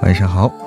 晚上好。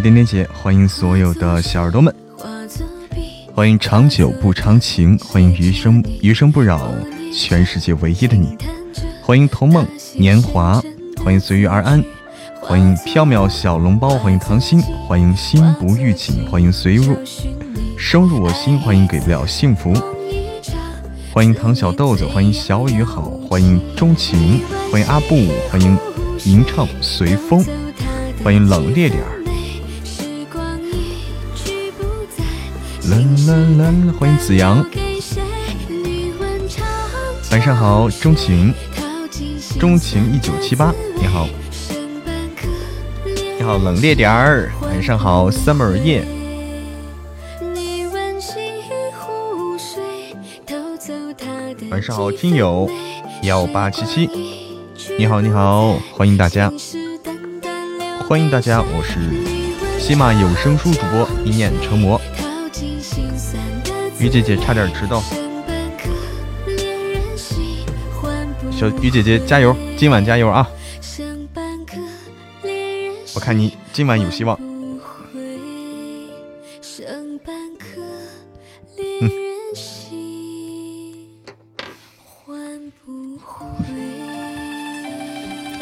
点点姐，欢迎所有的小耳朵们，欢迎长久不长情，欢迎余生余生不扰，全世界唯一的你，欢迎童梦年华，欢迎随遇而安，欢迎缥缈小笼包，欢迎唐心，欢迎心不预警，欢迎随入。生入我心，欢迎给不了幸福，欢迎唐小豆子，欢迎小雨好，欢迎钟情，欢迎阿布，欢迎吟唱随风，欢迎冷冽点儿。啦！欢迎子阳，晚上好，钟情，钟情一九七八，你好，你好，冷冽点儿，晚上好，summer 夜，晚上好，听友。幺八七七，你好，你好，欢迎大家，欢迎大家，我是喜马有声书主播一念成魔。于姐姐差点迟到，小于姐姐加油，今晚加油啊！我看你今晚有希望。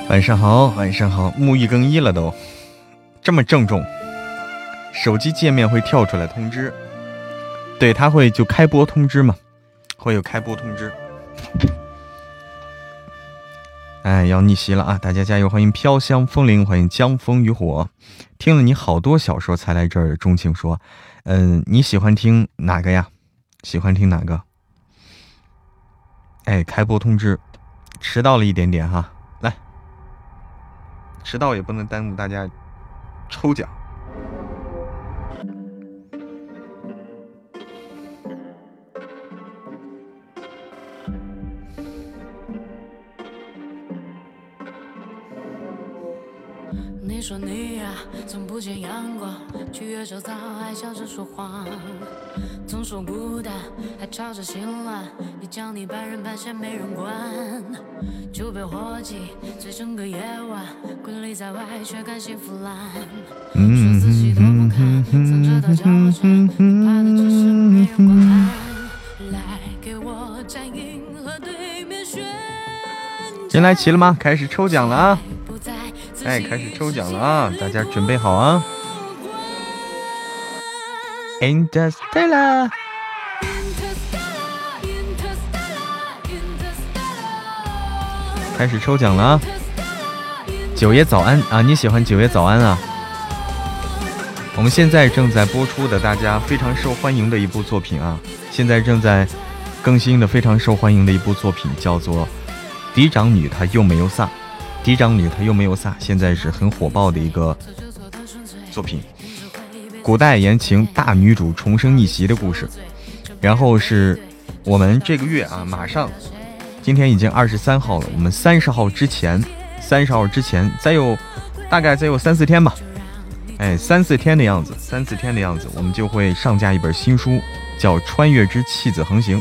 晚上好，晚上好，沐浴更衣了都，这么郑重，手机界面会跳出来通知。对，他会就开播通知嘛，会有开播通知。哎，要逆袭了啊！大家加油！欢迎飘香风铃，欢迎江风渔火。听了你好多小说才来这儿，钟情说，嗯，你喜欢听哪个呀？喜欢听哪个？哎，开播通知，迟到了一点点哈，来，迟到也不能耽误大家抽奖。你说你呀，从不见阳光，去月球早还笑着说谎，总说孤单，还吵着心乱。一讲你半人半仙没人管，就被伙计醉整个夜晚，瑰丽在外却甘心腐烂。说自己多不堪，藏着道角川，怕的只是没人观看。来给我站银河对面旋人来齐了吗？开始抽奖了啊！哎，开始抽奖了啊！大家准备好啊！Interstellar，开始抽奖了啊！九爷早安啊！你喜欢九爷早安啊？我们现在正在播出的，大家非常受欢迎的一部作品啊！现在正在更新的非常受欢迎的一部作品，叫做《嫡长女她又美又飒》。嫡长女她又没有撒，现在是很火爆的一个作品，古代言情大女主重生逆袭的故事。然后是我们这个月啊，马上今天已经二十三号了，我们三十号之前，三十号之前再有大概再有三四天吧，哎，三四天的样子，三四天的样子，我们就会上架一本新书，叫《穿越之弃子横行》，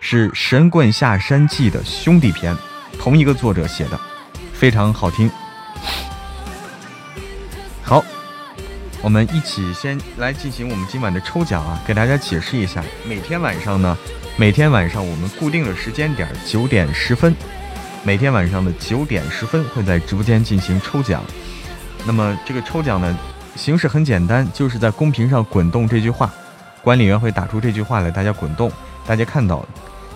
是《神棍下山记》的兄弟篇，同一个作者写的，非常好听。好，我们一起先来进行我们今晚的抽奖啊，给大家解释一下，每天晚上呢，每天晚上我们固定的时间点九点十分，每天晚上的九点十分会在直播间进行抽奖。那么这个抽奖呢，形式很简单，就是在公屏上滚动这句话，管理员会打出这句话来，大家滚动。大家看到，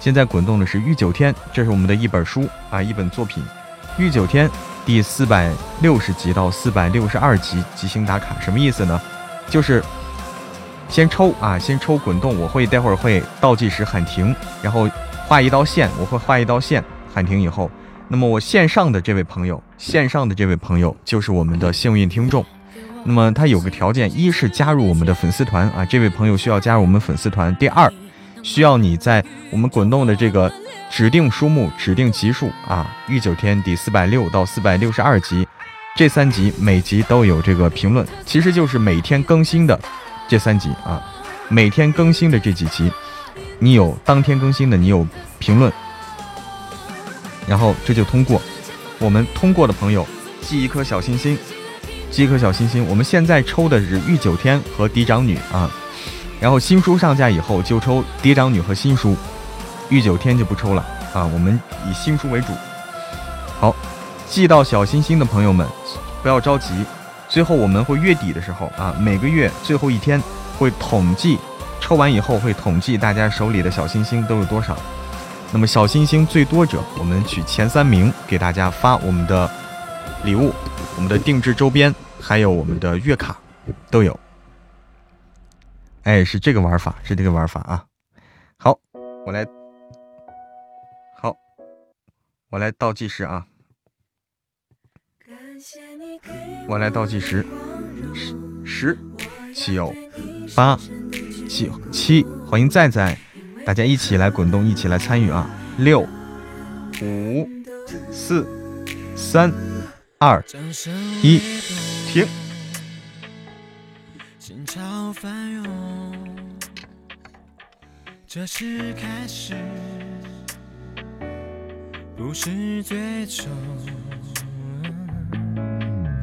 现在滚动的是《御九天》，这是我们的一本书啊，一本作品，《御九天》。第四百六十集到四百六十二集即兴打卡什么意思呢？就是先抽啊，先抽滚动，我会待会儿会倒计时喊停，然后画一道线，我会画一道线喊停以后，那么我线上的这位朋友，线上的这位朋友就是我们的幸运听众。那么他有个条件，一是加入我们的粉丝团啊，这位朋友需要加入我们粉丝团。第二，需要你在我们滚动的这个。指定书目、指定集数啊，《御九天》第四百六到四百六十二集，这三集每集都有这个评论，其实就是每天更新的这三集啊，每天更新的这几集，你有当天更新的，你有评论，然后这就通过。我们通过的朋友记一颗小心心，记一颗小心心。我们现在抽的是《御九天》和《嫡长女》啊，然后新书上架以后就抽《嫡长女》和新书。御九天就不抽了啊，我们以新书为主。好，寄到小心心的朋友们，不要着急。最后我们会月底的时候啊，每个月最后一天会统计，抽完以后会统计大家手里的小心心都有多少。那么小星星最多者，我们取前三名给大家发我们的礼物，我们的定制周边，还有我们的月卡都有。哎，是这个玩法，是这个玩法啊。好，我来。好我来倒计时啊！我来倒计时，十、十、九、八、九、七，欢迎在在，大家一起来滚动，一起来参与啊！六、五、四、三、二、一，停。这是开始。不是最终。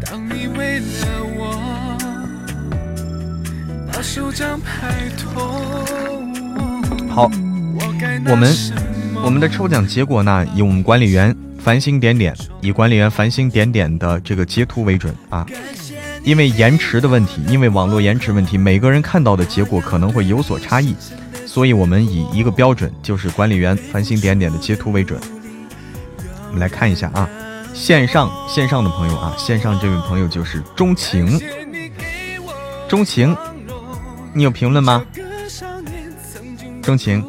当你为了我把手掌拍痛，好，我们我们的抽奖结果呢，以我们管理员繁星点点，以管理员繁星点点的这个截图为准啊。因为延迟的问题，因为网络延迟问题，每个人看到的结果可能会有所差异，所以我们以一个标准，就是管理员繁星点点的截图为准。我们来看一下啊，线上线上的朋友啊，线上这位朋友就是钟情，钟情，你有评论吗？钟情，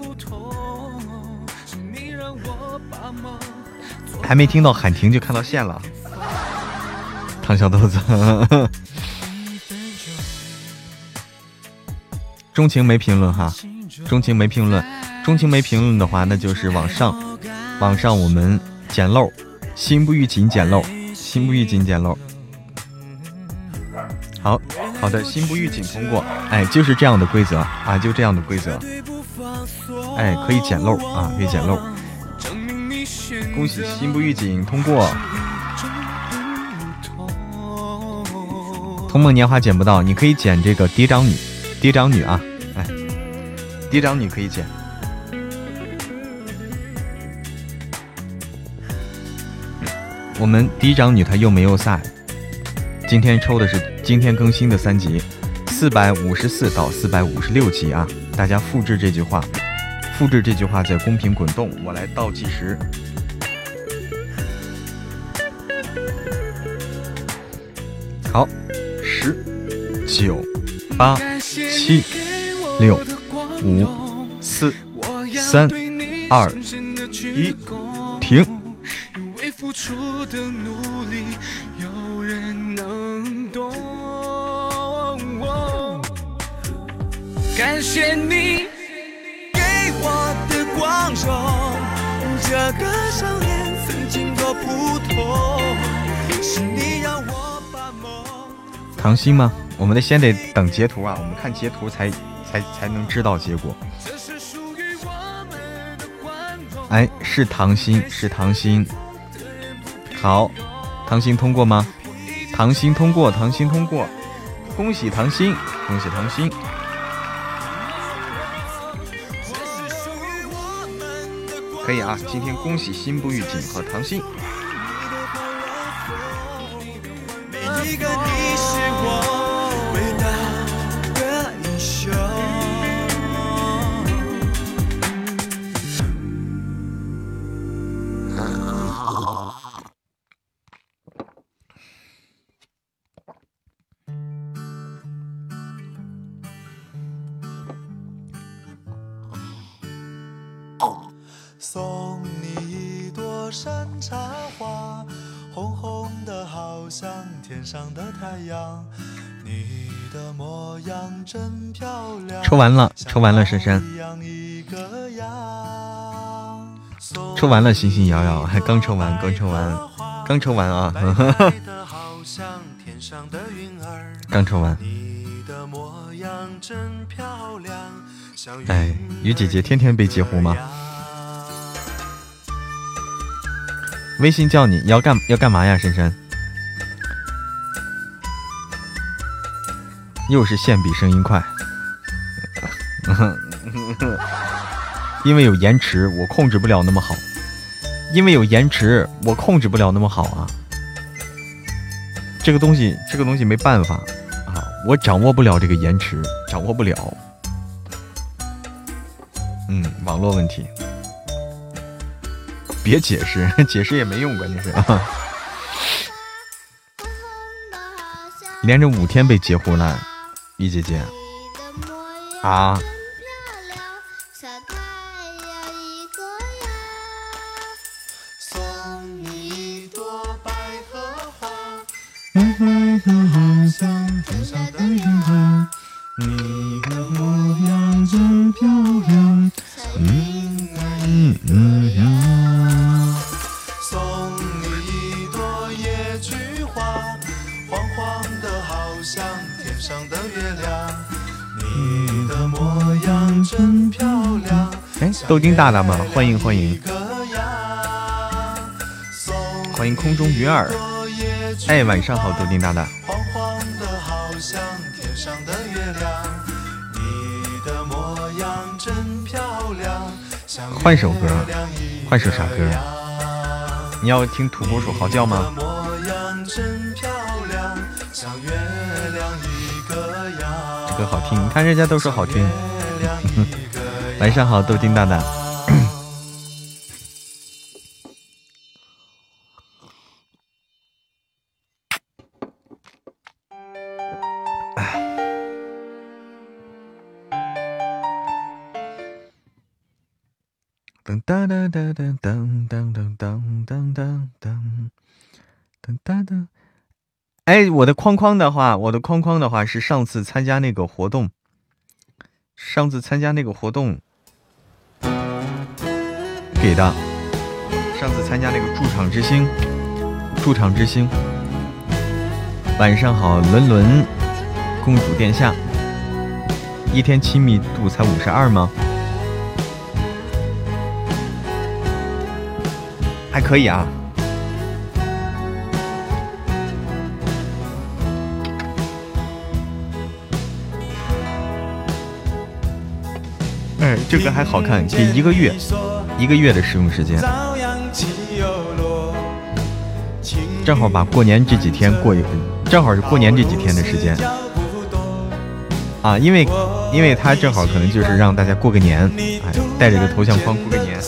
还没听到喊停就看到线了，唐小豆子，钟情没评论哈，钟情没评论，钟情没评论的话，那就是往上，往上我们。捡漏，心不预警捡漏，心不预警捡漏。好好的，心不预警通过，哎，就是这样的规则啊，就这样的规则。哎，可以捡漏啊，可以捡漏。恭喜心不预警通过。童梦年华捡不到，你可以捡这个嫡长女，嫡长女啊，嫡长女可以捡。我们嫡长女她又没又赛，今天抽的是今天更新的三集，四百五十四到四百五十六集啊！大家复制这句话，复制这句话在公屏滚动，我来倒计时。好，十、九、八、七、六、五、四、三、二、一，停。付出的努力，有人能懂。感谢你给我的光荣，这个少年曾经多普通，是你让我把梦。糖心吗？我们得先得等截图啊，我们看截图才才才能知道结果。哎，是唐心，是唐心。好，唐心通过吗？唐心通过，唐心通过，恭喜唐心，恭喜唐心。可以啊，今天恭喜心不预警和送你一朵山茶花，红红的好像天上的太阳。你的模样真漂亮。抽完了，抽完了，珊珊。抽完了，星星摇摇。还 刚抽完，刚抽完，刚抽完啊。呵呵呵。刚抽完。哎，鱼姐姐天天被截胡吗？微信叫你你要干要干嘛呀，珊珊？又是线比声音快。因为有延迟，我控制不了那么好。因为有延迟，我控制不了那么好啊。这个东西，这个东西没办法啊，我掌握不了这个延迟，掌握不了。嗯，网络问题。别解释，解释也没用，关键是啊。连着五天被截胡了，一姐姐。啊。豆丁大大吗？欢迎欢迎，欢迎空中鱼儿。哎，晚上好，豆丁大大。换首歌，换首啥歌？你要听土拨鼠嚎叫吗？这歌好听，你看人家都说好听。晚上好，豆丁大大。噔噔噔噔噔噔噔噔噔噔噔噔噔噔。哎，我的框框的话，我的框框的话是上次参加那个活动，上次参加那个活动。给的，上次参加那个驻场之星，驻场之星。晚上好，伦伦，公主殿下，一天亲密度才五十二吗？还可以啊。哎，这个还好看，给一个月。一个月的使用时间，正好把过年这几天过一，正好是过年这几天的时间啊，因为因为他正好可能就是让大家过个年，哎，带着个头像框过个年。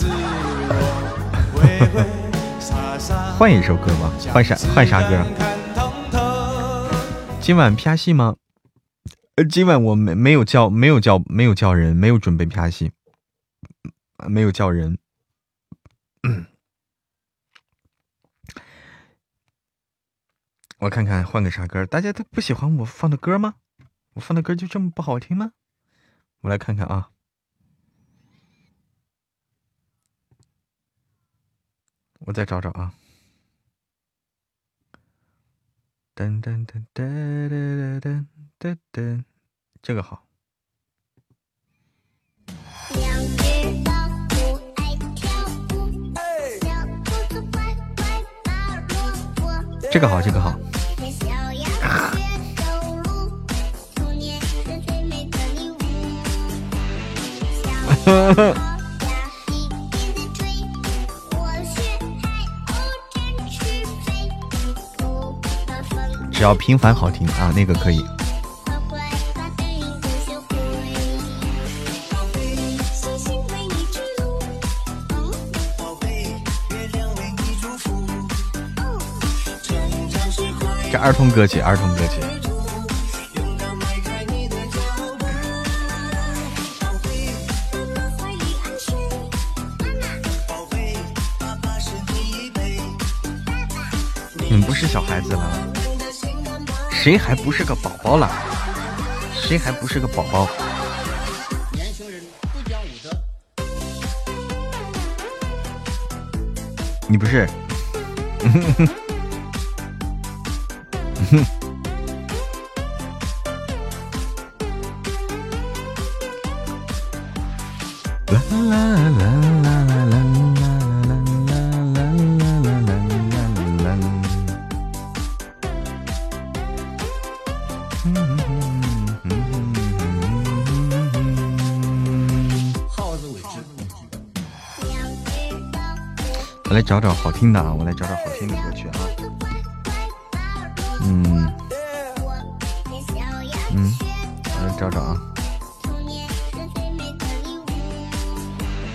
换一首歌吧，换啥换啥歌？今晚拍戏吗？呃，今晚我没没有叫没有叫没有叫人，没有准备拍戏。没有叫人，我看看换个啥歌？大家都不喜欢我放的歌吗？我放的歌就这么不好听吗？我来看看啊，我再找找啊。噔噔噔噔噔噔噔，这个好。这个好，这个好。只要平凡好听啊，那个可以。儿童歌曲，儿童歌曲。你们不是小孩子了，谁还不是个宝宝了？谁还不是个宝宝？年轻人不讲武德。你不是？我来找找好听的啊！我来找找好听的歌曲啊！嗯嗯，我来找找啊！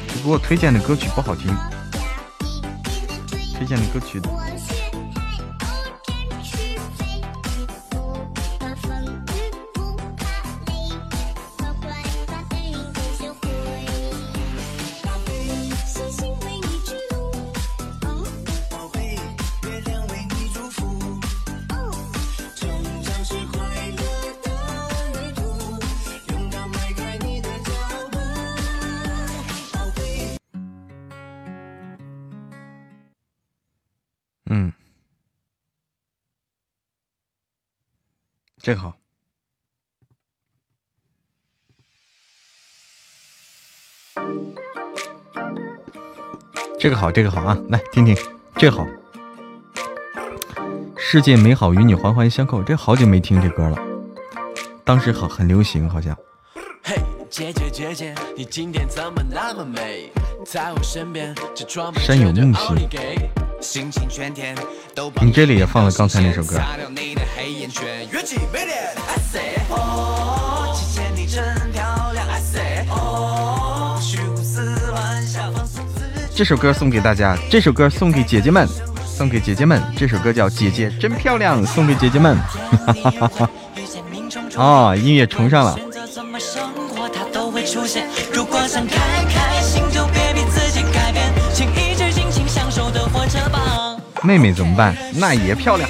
给我推荐的歌曲不好听，推荐的歌曲。这个好，这个好啊！来听听，这个好。世界美好与你环环相扣，这好久没听这歌了，当时好很流行，好像。嘿，姐姐姐姐，你今天怎么那么美？在我身边，这装有梦兮。你这里也放了刚才那首歌。这首歌送给大家，这首歌送给姐姐们，送给姐姐们。这首歌叫《姐姐真漂亮》，送给姐姐们。哦，音乐重上了。妹妹怎么办？那也漂亮。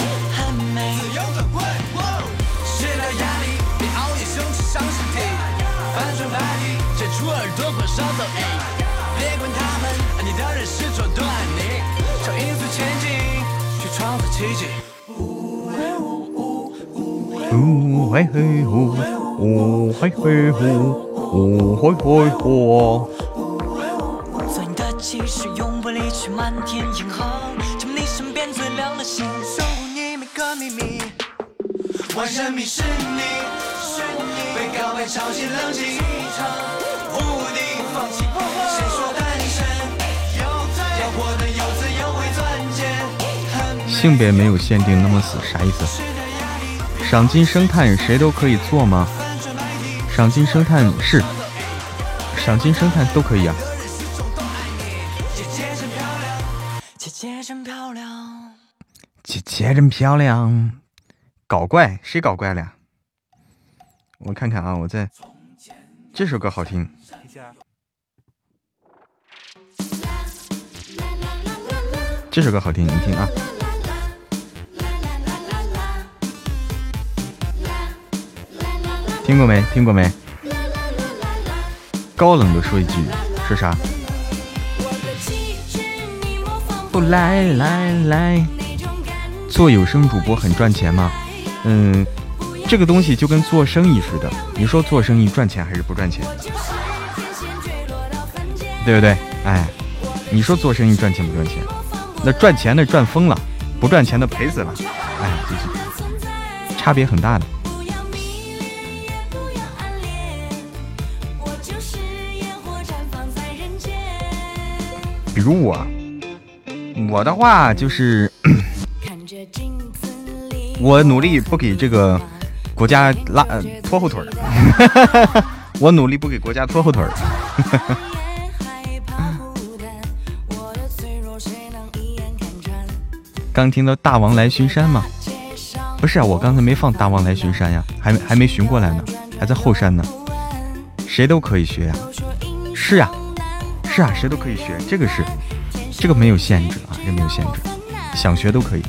胡乱扒皮遮耳朵和双手诶别管他们你的人是错都爱你向音速前进去创造奇迹呜呜呜呜呜嘿嘿呜呜呜嘿嘿呜呜呜嘿嘿呜呜呜呜呜呜做你的骑士永不离去漫天银河系你身边最亮的星守护你每个秘密我深迷是你告白超级冷静，无敌放弃破坏，谁说单身要活得有滋有味钻戒？性别没有限定，那么死啥意思？赏金生炭谁都可以做吗？赏金生炭是，赏金生炭都可以啊。姐姐真漂亮，姐姐真漂亮，姐姐真漂亮。搞怪谁搞怪了？呀？我看看啊，我在这首歌好听。这首歌好听，你听啊。听过没？听过没？高冷的说一句，说啥？不来来来，做有声主播很赚钱吗？嗯，这个东西就跟做生意似的，你说做生意赚钱还是不赚钱？对不对？哎，你说做生意赚钱不赚钱？那赚钱的赚疯了，不赚钱的赔死了。哎，就是差别很大的。比如我，我的话就是，我努力不给这个国家拉拖后腿儿，我努力不给国家拖后腿儿。刚听到大王来巡山吗？不是啊，我刚才没放大王来巡山呀，还还没巡过来呢，还在后山呢。谁都可以学呀，是呀。是啊，谁都可以学，这个是，这个没有限制啊，这没有限制，想学都可以。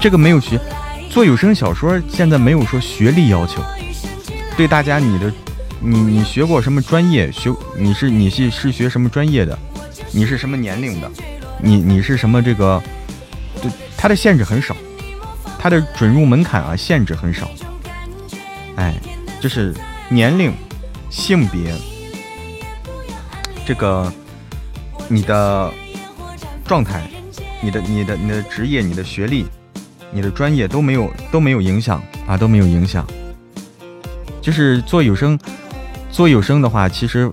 这个没有学，做有声小说现在没有说学历要求。对大家，你的，你你学过什么专业？学你是你是是学什么专业的？你是什么年龄的？你你是什么这个？对，它的限制很少，它的准入门槛啊限制很少。哎，就是年龄、性别。这个，你的状态，你的、你的、你的职业、你的学历、你的专业都没有都没有影响啊，都没有影响。就是做有声，做有声的话，其实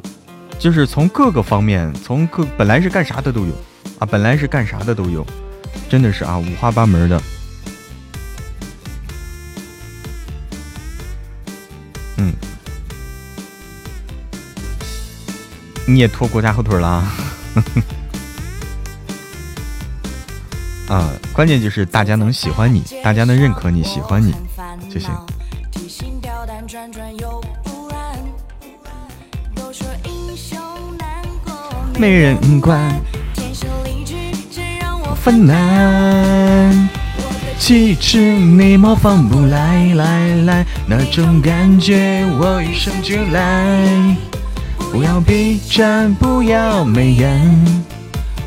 就是从各个方面，从各本来是干啥的都有啊，本来是干啥的都有，真的是啊，五花八门的。嗯。你也拖国家后腿了，啊！关键就是大家能喜欢你，大家能认可你喜欢你就行。没人管，烦难，其实你模仿不来，来来，那种感觉我与生俱来。不要逼真，不要美颜，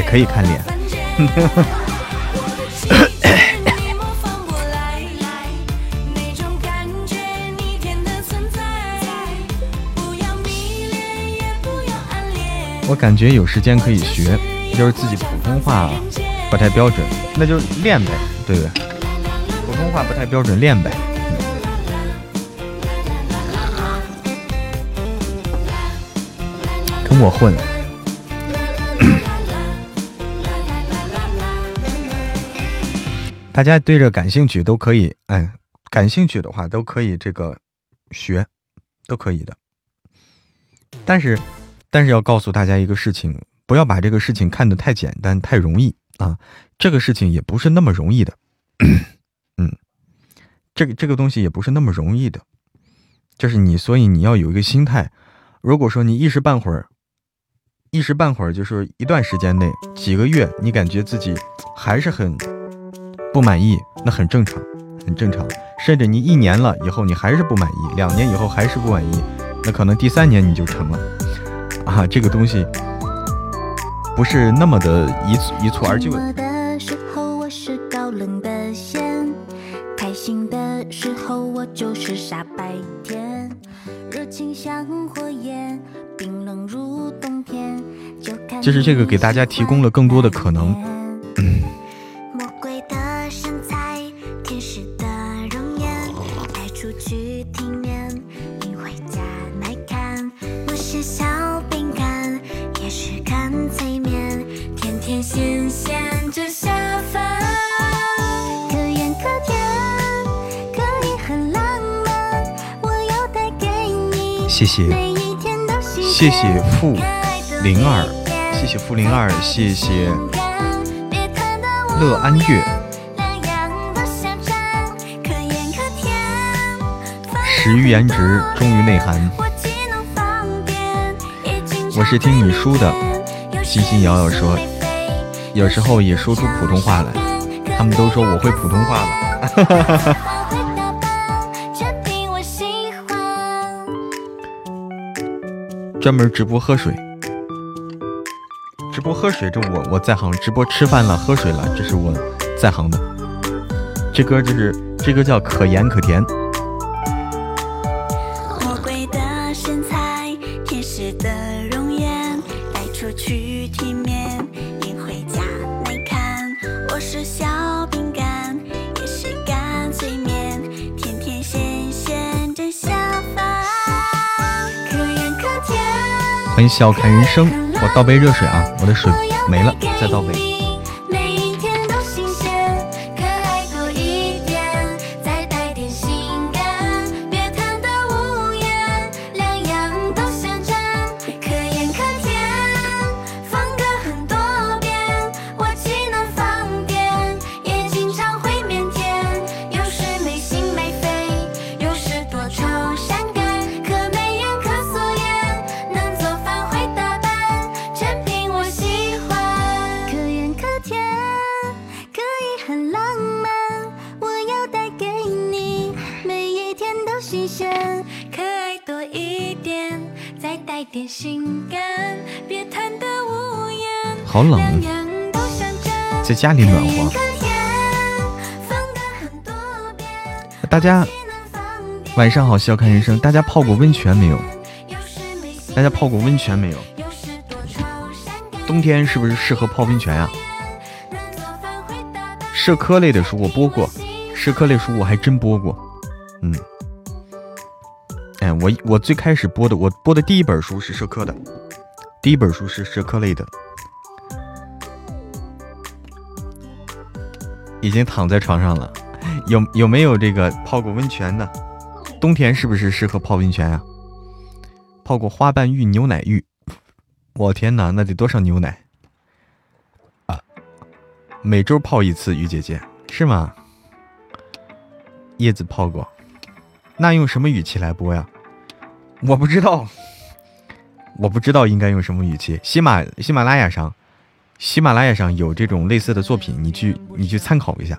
也可以看脸。我感觉有时间可以学，就是自己普通话不太标准，那就练呗，对不对？普通话不太标准，练呗。跟我混，大家对着感兴趣都可以，哎，感兴趣的话都可以这个学，都可以的。但是，但是要告诉大家一个事情，不要把这个事情看得太简单、太容易啊！这个事情也不是那么容易的，嗯，这个这个东西也不是那么容易的，就是你，所以你要有一个心态。如果说你一时半会儿，一时半会儿就是一段时间内几个月，你感觉自己还是很不满意，那很正常，很正常。甚至你一年了以后，你还是不满意，两年以后还是不满意，那可能第三年你就成了啊！这个东西。不是那么的一蹴一蹴而就的。就是这个给大家提供了更多的可能。谢谢，谢谢负零二，谢谢负零二，谢谢乐安月，始于颜值，忠于内涵。我是听你书的，心心摇摇说，有时候也说出普通话来，他们都说我会普通话了。专门直播喝水，直播喝水，这我我在行；直播吃饭了、喝水了，这是我在行的。这歌就是这歌叫可盐可甜。笑看人生，我倒杯热水啊，我的水没了，再倒杯。好冷，在家里暖和。大家晚上好，笑看人生。大家泡过温泉没有？大家泡过温泉没有？冬天是不是适合泡温泉呀？社科类的书我播过，社科类书我还真播过。嗯，哎，我我最开始播的，我播的第一本书是社科的，第一本书是社科类的。已经躺在床上了，有有没有这个泡过温泉的？冬天是不是适合泡温泉呀？泡过花瓣浴、牛奶浴，我天哪，那得多少牛奶啊！每周泡一次，雨姐姐是吗？叶子泡过，那用什么语气来播呀？我不知道，我不知道应该用什么语气。喜马喜马拉雅上。喜马拉雅上有这种类似的作品，你去你去参考一下，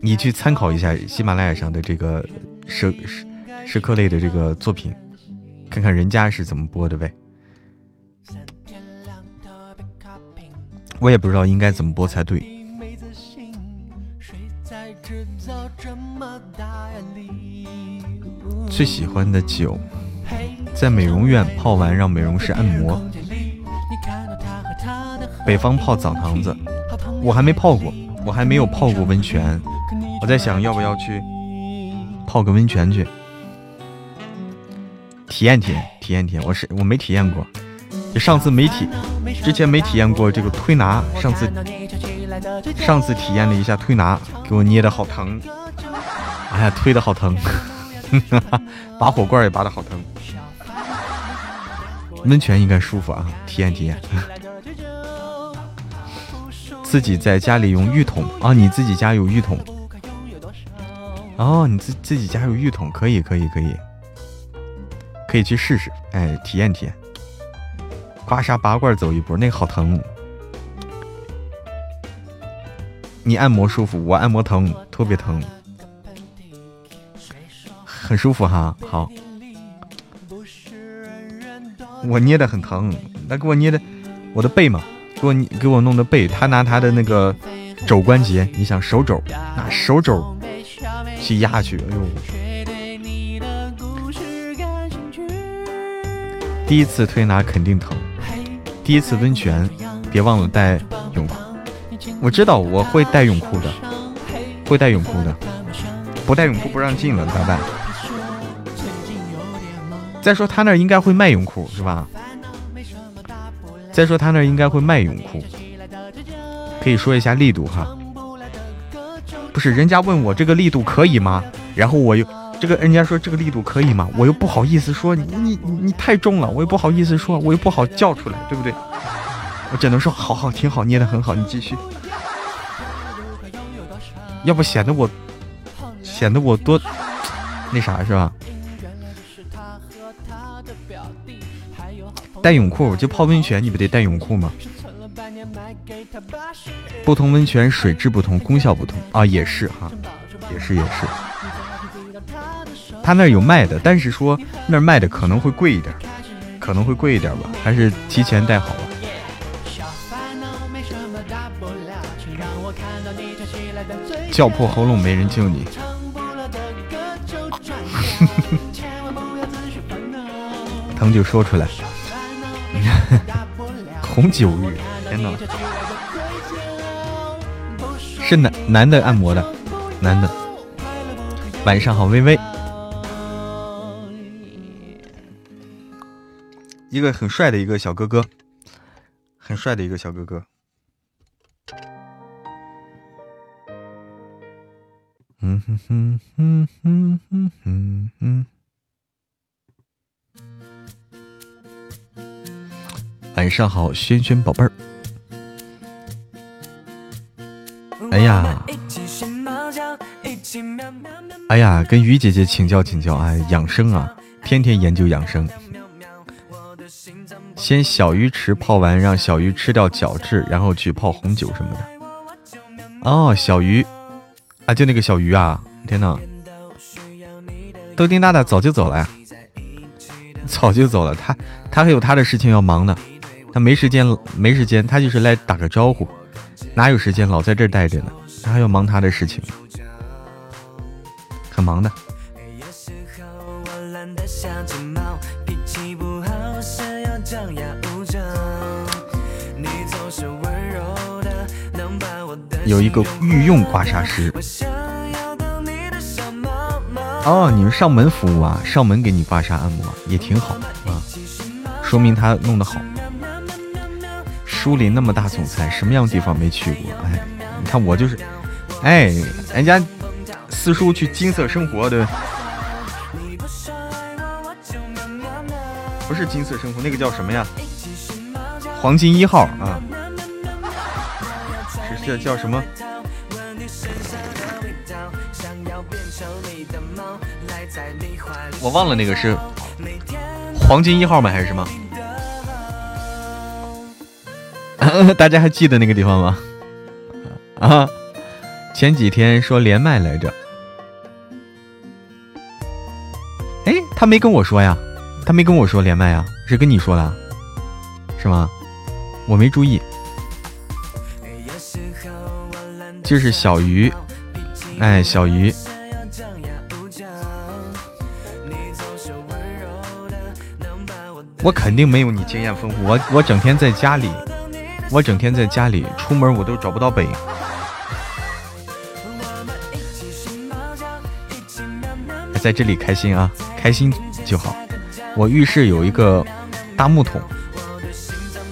你去参考一下喜马拉雅上的这个社社社科类的这个作品，看看人家是怎么播的呗。我也不知道应该怎么播才对。最喜欢的酒，在美容院泡完让美容师按摩。北方泡澡堂子，我还没泡过，我还没有泡过温泉。我在想要不要去泡个温泉去体验体验体验体验。我是我没体验过，就上次没体，之前没体验过这个推拿。上次上次体验了一下推拿，给我捏的好疼，哎呀，推的好疼，拔火罐也拔的好疼。温泉应该舒服啊，体验体验。自己在家里用浴桶啊？你自己家有浴桶？哦，你自自己家有浴桶，可以可以可以，可以去试试，哎，体验体验。刮痧拔罐走一波，那个好疼。你按摩舒服，我按摩疼，特别疼，很舒服哈。好，我捏的很疼，那给我捏的我的背嘛，给我给我弄的背，他拿他的那个肘关节，你想手肘，拿手肘去压去，哎呦！第一次推拿肯定疼。第一次温泉，别忘了带泳裤。我知道我会带泳裤的，会带泳裤的。不带泳裤不让进了，咋办？再说他那应该会卖泳裤是吧？再说他那应该会卖泳裤，可以说一下力度哈。不是，人家问我这个力度可以吗？然后我又这个人家说这个力度可以吗？我又不好意思说你你你太重了，我又不好意思说，我又不好叫出来，对不对？我只能说好好挺好，捏的很好，你继续。要不显得我显得我多那啥是吧？带泳裤就泡温泉，你不得带泳裤吗？不同温泉水质不同，功效不同啊，也是哈，也是也是。他那有卖的，但是说那儿卖的可能会贵一点，可能会贵一点吧，还是提前带好吧。叫破喉咙没人救你，疼就说出来。红酒浴，天哪！是男男的按摩的，男的。晚上好，微微。一个很帅的一个小哥哥，很帅的一个小哥哥。嗯哼哼哼哼哼哼哼。晚上好，轩轩宝贝儿。哎呀，哎呀，跟鱼姐姐请教请教啊，养生啊，天天研究养生。先小鱼池泡完，让小鱼吃掉角质，然后去泡红酒什么的。哦，小鱼啊，就那个小鱼啊！天呐，豆丁大大早就走了呀，早就走了。他他还有他的事情要忙呢。他没时间，没时间，他就是来打个招呼，哪有时间老在这待着呢？他还要忙他的事情，很忙的。有一个御用刮痧师。哦，你们上门服务啊？上门给你刮痧按摩也挺好啊，说明他弄得好。书里那么大总裁，什么样的地方没去过？哎，你看我就是，哎，人家四叔去金色生活的，不是金色生活，那个叫什么呀？黄金一号啊，是这叫什么？我忘了那个是黄金一号吗？还是什么？大家还记得那个地方吗？啊，前几天说连麦来着。哎，他没跟我说呀，他没跟我说连麦呀，是跟你说的，是吗？我没注意。就是小鱼，哎，小鱼，我肯定没有你经验丰富，我我整天在家里。我整天在家里，出门我都找不到北。在这里开心啊，开心就好。我浴室有一个大木桶，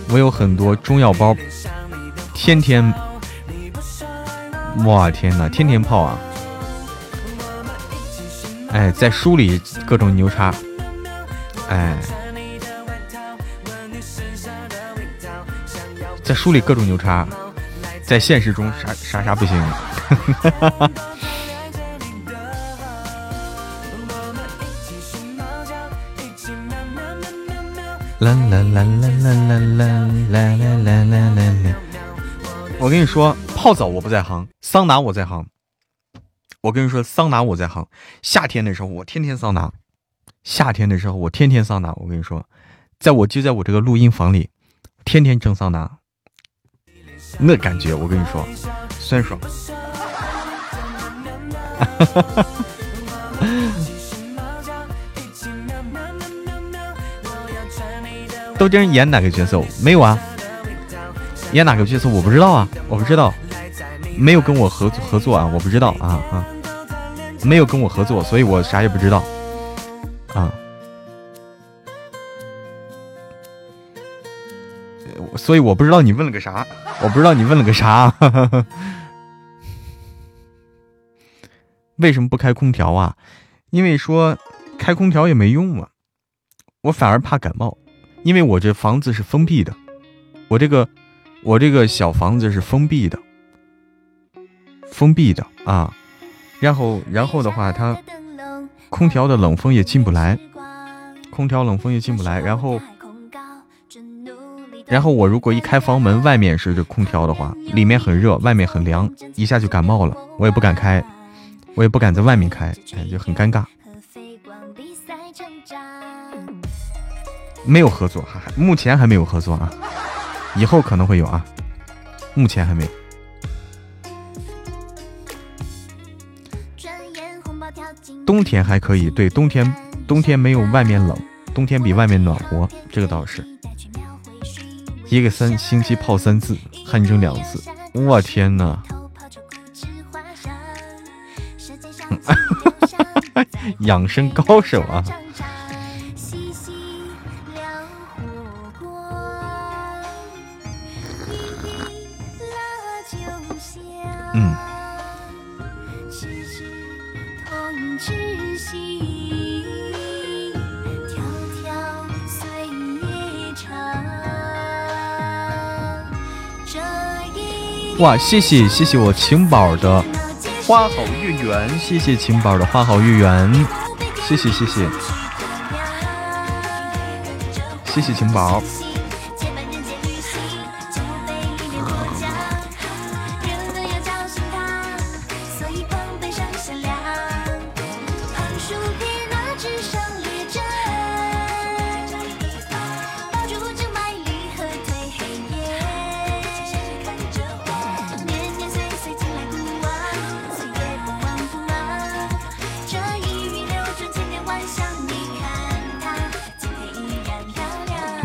我有很多中药包，天天，哇天哪，天天泡啊！哎，在书里各种牛叉，哎。在书里各种牛叉，在现实中啥啥啥不行。啦啦啦啦啦啦啦啦啦啦啦啦！我跟你说，泡澡我不在行，桑拿我在行。我跟你说，桑拿我在行。夏天的时候我天天桑拿，夏天的时候我天天桑拿。我跟你说，在我就在我这个录音房里，天天蒸桑拿，那感觉我跟你说，酸爽。哈哈哈哈。豆丁演哪个角色？没有啊，演哪个角色我不知道啊，我不知道，没有跟我合合作啊，我不知道啊啊，没有跟我合作，所以我啥也不知道啊，所以我不知道你问了个啥，我不知道你问了个啥，为什么不开空调啊？因为说开空调也没用啊，我反而怕感冒。因为我这房子是封闭的，我这个我这个小房子是封闭的，封闭的啊，然后然后的话，它空调的冷风也进不来，空调冷风也进不来，然后然后我如果一开房门，外面是这空调的话，里面很热，外面很凉，一下就感冒了，我也不敢开，我也不敢在外面开，感觉很尴尬。没有合作，哈目前还没有合作啊，以后可能会有啊，目前还没有。冬天还可以，对，冬天冬天没有外面冷，冬天比外面暖和，这个倒是。一个三星期泡三次，汗蒸两次，我天哪！养生高手啊！嗯。哇，谢谢谢谢我晴宝的花好月圆，谢谢晴宝的花好月圆，谢谢谢谢，谢谢晴宝。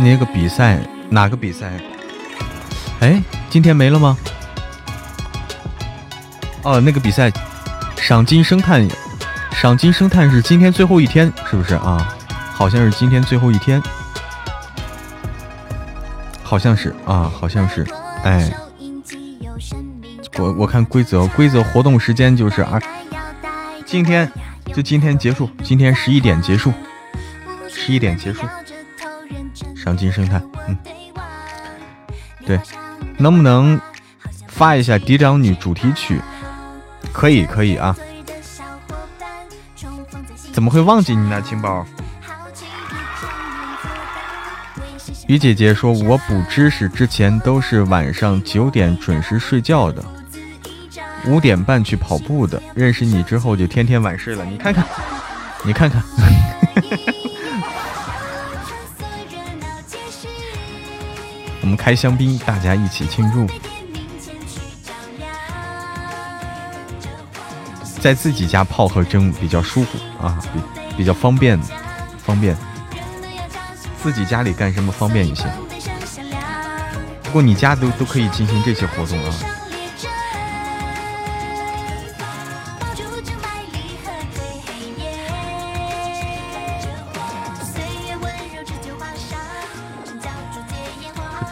那个比赛哪个比赛？哎，今天没了吗？哦，那个比赛，赏金生态，赏金生态是今天最后一天，是不是啊？好像是今天最后一天，好像是啊，好像是。哎，我我看规则，规则活动时间就是啊，今天就今天结束，今天十一点结束，十一点结束。赏金生态，嗯，对，能不能发一下《嫡长女》主题曲？可以，可以啊。怎么会忘记你呢，青宝？于姐姐说：“我补知识之前都是晚上九点准时睡觉的，五点半去跑步的。认识你之后就天天晚睡了。你看看，你看看。”我们开香槟，大家一起庆祝，在自己家泡和蒸比较舒服啊，比比较方便，方便。自己家里干什么方便一些？不过你家都都可以进行这些活动啊。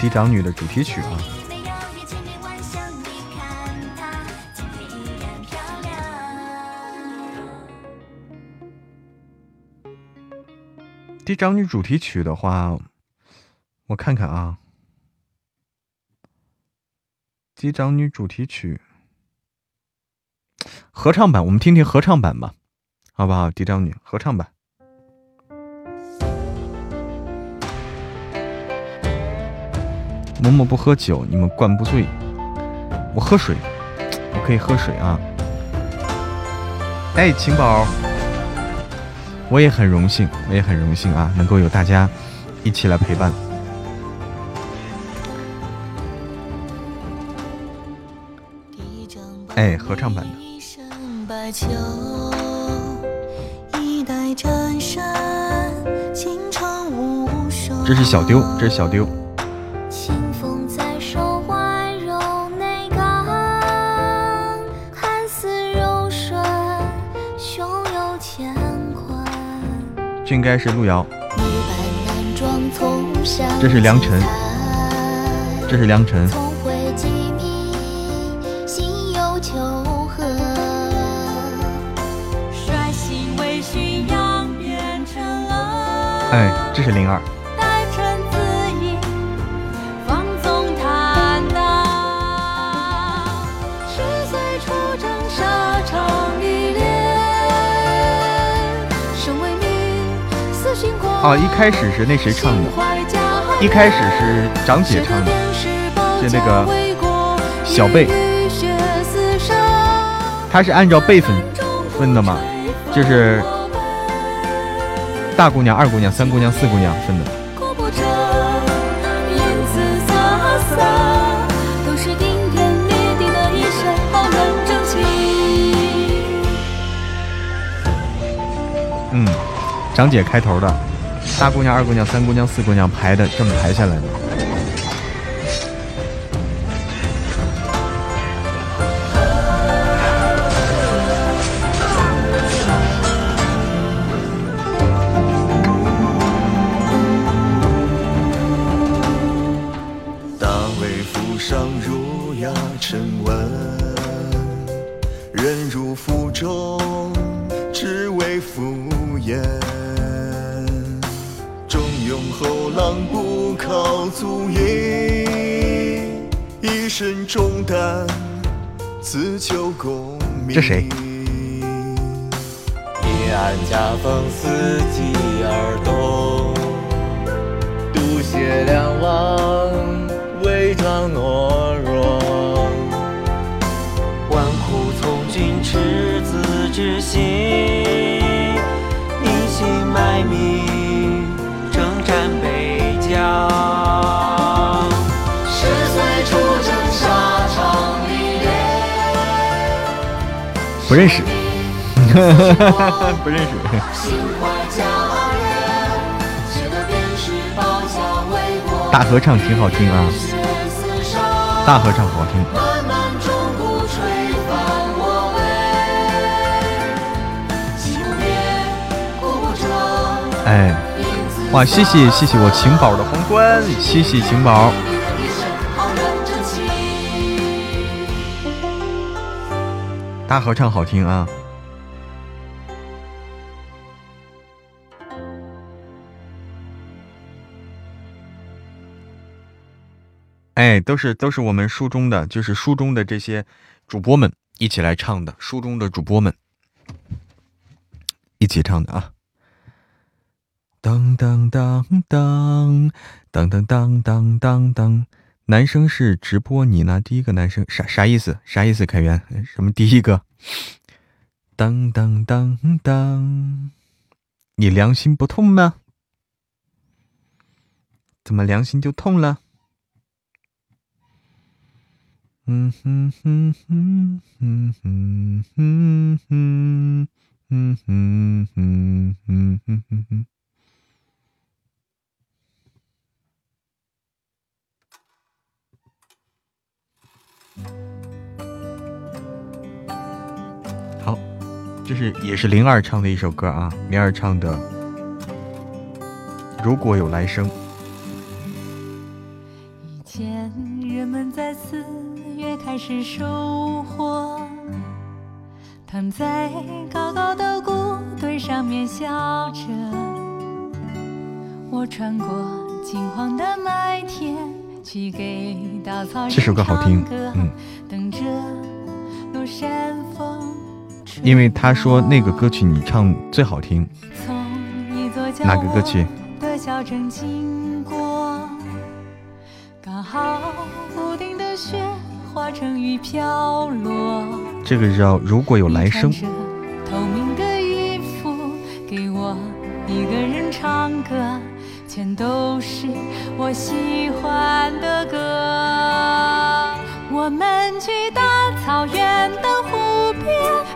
嫡长女的主题曲啊！嫡长女主题曲的话，我看看啊，嫡长女主题曲合唱版，我们听听合唱版吧，好不好？嫡长女合唱版。默默不喝酒，你们灌不醉。我喝水，我可以喝水啊。哎，晴宝，我也很荣幸，我也很荣幸啊，能够有大家一起来陪伴。哎，合唱版的。这是小丢，这是小丢。这应该是路遥。这是良辰。这是良辰。哎，这是灵儿。啊，一开始是那谁唱的？一开始是长姐唱的，就那个小贝。他是按照辈分分的吗？就是大姑娘、二姑娘、三姑娘、四姑娘分的。嗯，长姐开头的。大姑娘、二姑娘、三姑娘、四姑娘排的这么排下来的。不认识。大合唱挺好听啊，大合唱好听。哎，哇，谢谢谢谢我晴宝的皇冠，谢谢晴宝。大合唱好听啊！都是都是我们书中的，就是书中的这些主播们一起来唱的，书中的主播们一起唱的啊！当当当当当当当当当当。男生是直播你呢？第一个男生啥啥意思？啥意思？开源什么第一个？当当当当，你良心不痛吗？怎么良心就痛了？嗯哼哼哼哼哼哼哼哼哼哼哼哼哼。好，这是也是灵儿唱的一首歌啊，灵儿唱的《如果有来生》。月开始收获，躺在高高的谷堆上面笑着。我穿过金黄的麦田。这首歌好听，嗯。因为他说那个歌曲你唱最好听。哪个歌曲？这个叫如果有来生。透明的衣服给我一个人唱歌，全都是我喜欢的歌。我们去大草原的湖边，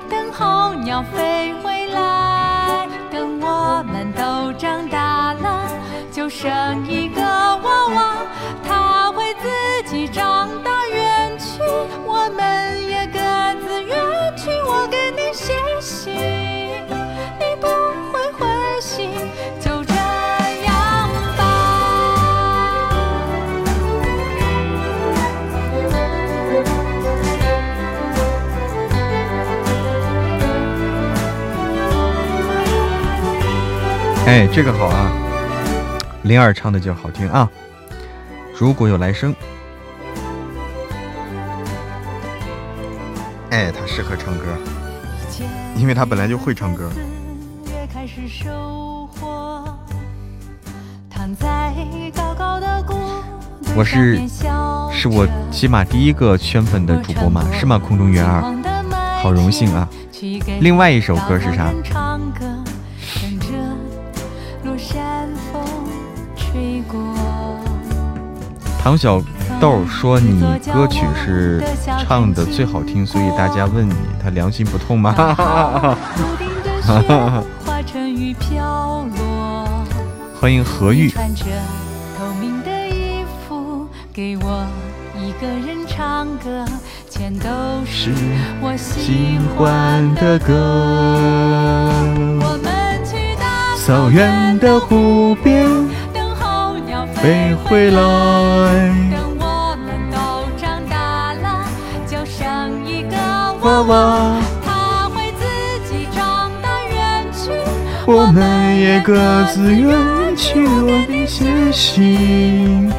等候鸟飞回来。等我们都长大了，就生一个娃娃，他会自己长哎，这个好啊，灵儿唱的就好听啊。如果有来生。哎，他适合唱歌，因为他本来就会唱歌。我是，是我起码第一个圈粉的主播嘛，是吗？空中月儿，好荣幸啊！另外一首歌是啥？唐小。豆说你歌曲是唱的最好听，所以大家问你，他良心不痛吗？欢迎何玉。是我喜欢的歌。草原的湖边，飞回来。等我们都长大了，就生一个娃娃，他会自己长大远去，我们也各自远去。我的写信，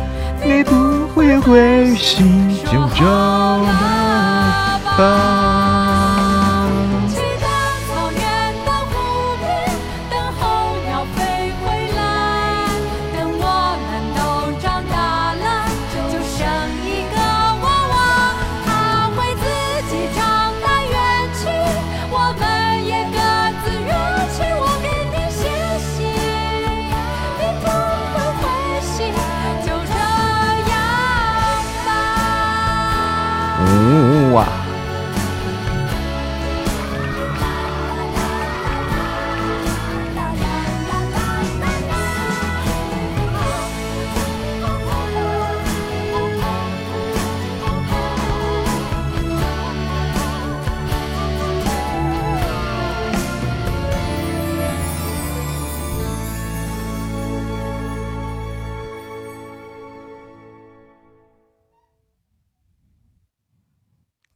你不会回信，就好爸爸。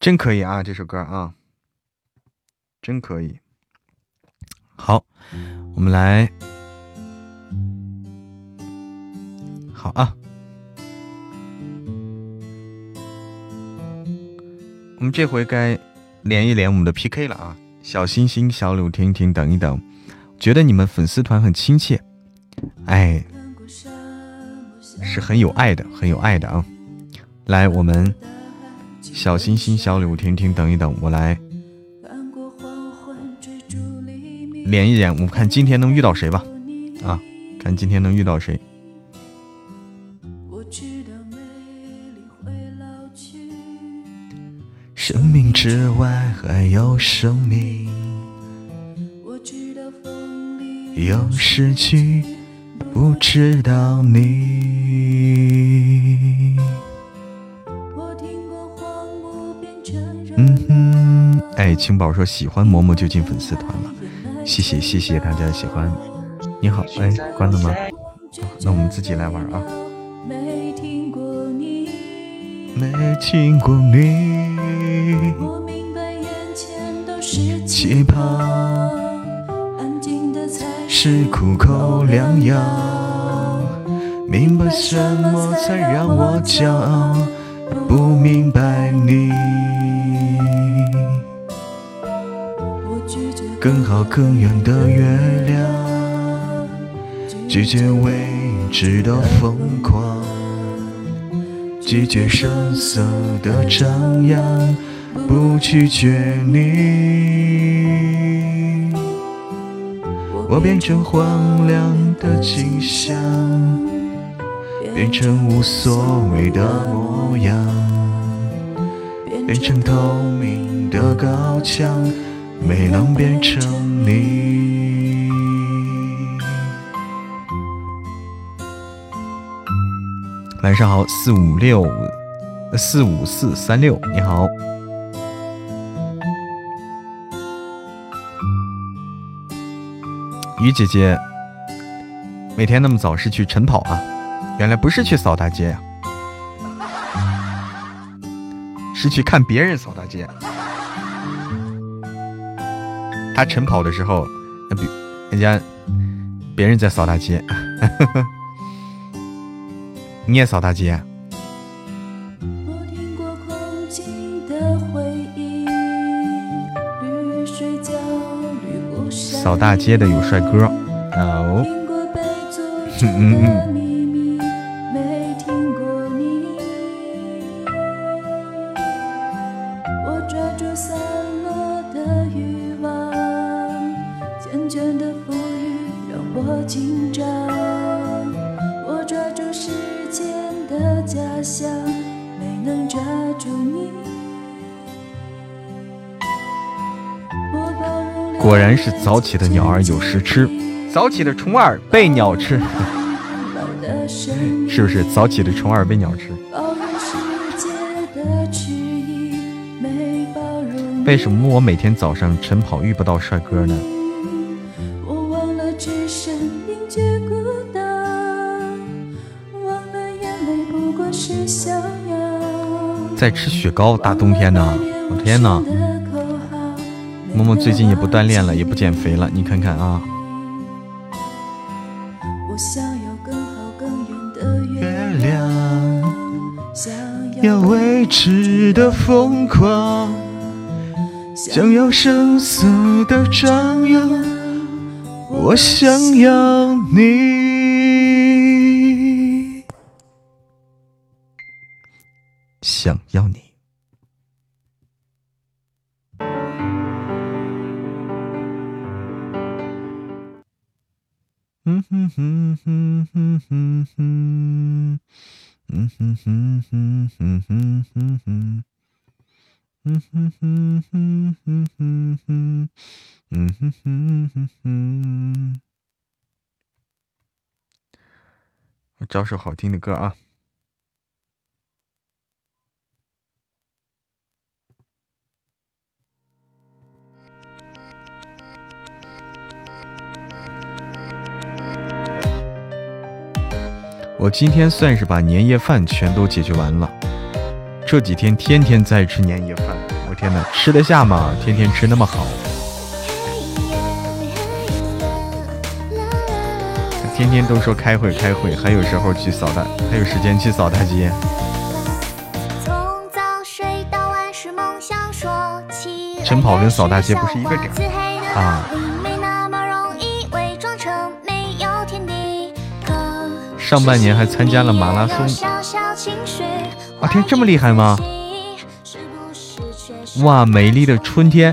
真可以啊，这首歌啊，真可以。好，我们来，好啊，我们这回该连一连我们的 PK 了啊！小星星、小柳、婷婷，等一等，觉得你们粉丝团很亲切，哎，是很有爱的，很有爱的啊！来，我们。小星星、小柳、婷婷，等一等，我来连一连，我们看今天能遇到谁吧。啊，看今天能遇到谁。生命之外还有生命，有失去，不知道你。嗯哼，哎，青宝说喜欢嬷嬷就进粉丝团了，谢谢谢谢大家喜欢。你好，哎，关了吗？那我们自己来玩啊。没听过你，没听过你。我明白眼前都是气泡，安静的才是苦口良药。明白什么才让我骄傲，不明白你。更好更远的月亮，拒绝未知的疯狂，拒绝声色的张扬，不拒绝你。我变成荒凉的景象，变成无所谓的模样，变成透明的高墙。没能变成你。晚上好，四五六四五四三六，你好，于姐姐，每天那么早是去晨跑啊？原来不是去扫大街呀，是去看别人扫大街。他晨跑的时候，那比人家别人在扫大街，你也扫大街。扫大街的有帅哥，哦，嗯嗯。果早起的鸟儿有食吃，早起的虫儿被鸟吃，是不是？早起的虫儿被鸟吃。为什么我每天早上晨跑遇不到帅哥呢？在吃雪糕，大冬天的，我天哪！默默最近也不锻炼了，也不减肥了，你看看啊。月亮，想要未知的疯狂，想要声色的张扬，我想要你，想要你。哼哼哼哼哼哼，嗯哼哼哼哼哼哼哼，嗯哼哼哼哼哼哼，嗯哼哼哼哼。我找首好听的歌啊。我今天算是把年夜饭全都解决完了。这几天天天在吃年夜饭，我天哪，吃得下吗？天天吃那么好，天天都说开会开会，还有时候去扫大，还有时间去扫大街。晨跑跟扫大街不是一个点啊。上半年还参加了马拉松，啊天，这么厉害吗？哇，美丽的春天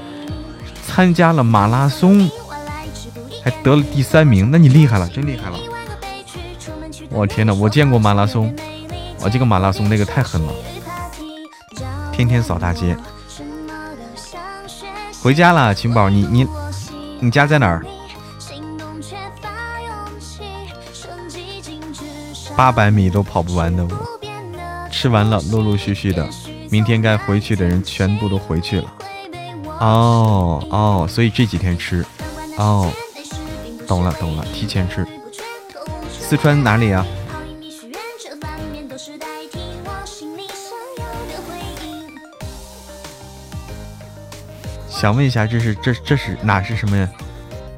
参加了马拉松，还得了第三名，那你厉害了，真厉害了！我天哪，我见过马拉松，我这个马拉松那个太狠了，天天扫大街。回家了，晴宝，你你你家在哪儿？八百米都跑不完的我，吃完了，陆陆续续的，明天该回去的人全部都回去了。哦哦，所以这几天吃，哦，懂了懂了，提前吃。四川哪里啊？想问一下，这是这这是哪是什么呀？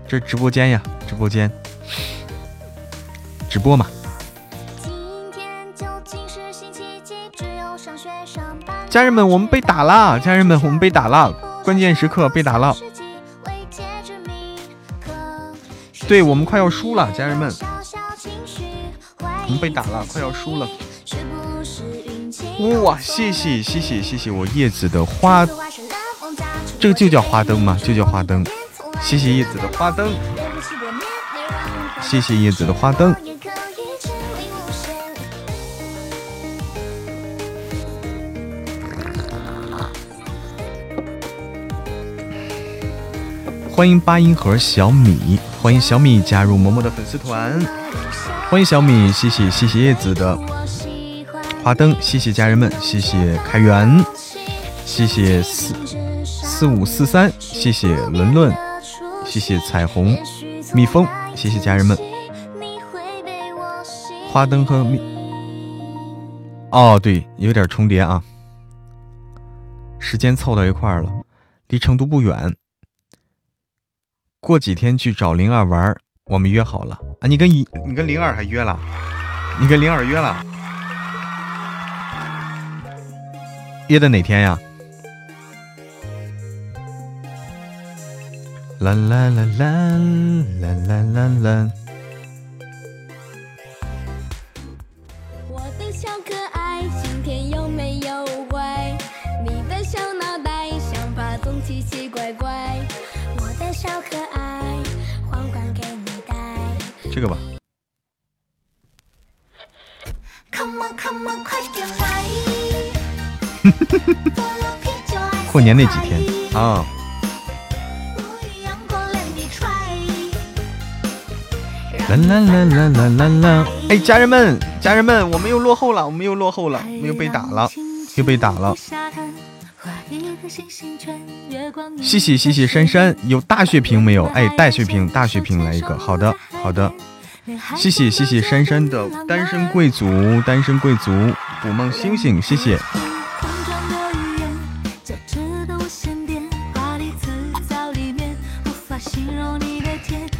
这直播间呀，直播间，直播嘛。家人们，我们被打了！家人们，我们被打了！关键时刻被打了。对我们快要输了，家人们，我们被打了，快要输了。哇，谢谢谢谢谢谢我叶子的花，这个就叫花灯吗？就叫花灯。谢谢叶子的花灯，谢谢叶子的花灯。欢迎八音盒小米，欢迎小米加入嬷嬷的粉丝团。欢迎小米，谢谢谢谢叶子的花灯，谢谢家人们，谢谢开源，谢谢四四五四三，谢谢伦伦，谢谢彩虹蜜蜂，谢谢家人们。花灯和蜜，哦对，有点重叠啊，时间凑到一块了，离成都不远。过几天去找灵儿玩，我们约好了啊！你跟你跟灵儿还约了？你跟灵儿约了？约的哪天呀？啦啦啦啦啦啦啦啦！这个吧。过年那几天啊。啦啦啦啦啦啦啦！哎，家人们，家人们，我们又落后了，我们又落后了，我们又被打了，又被打了。谢谢谢谢珊珊，有大血瓶没有？哎，大血瓶，大血瓶来一个。好的好的，谢谢谢谢珊珊的单身贵族，单身贵族，捕梦星星，谢谢。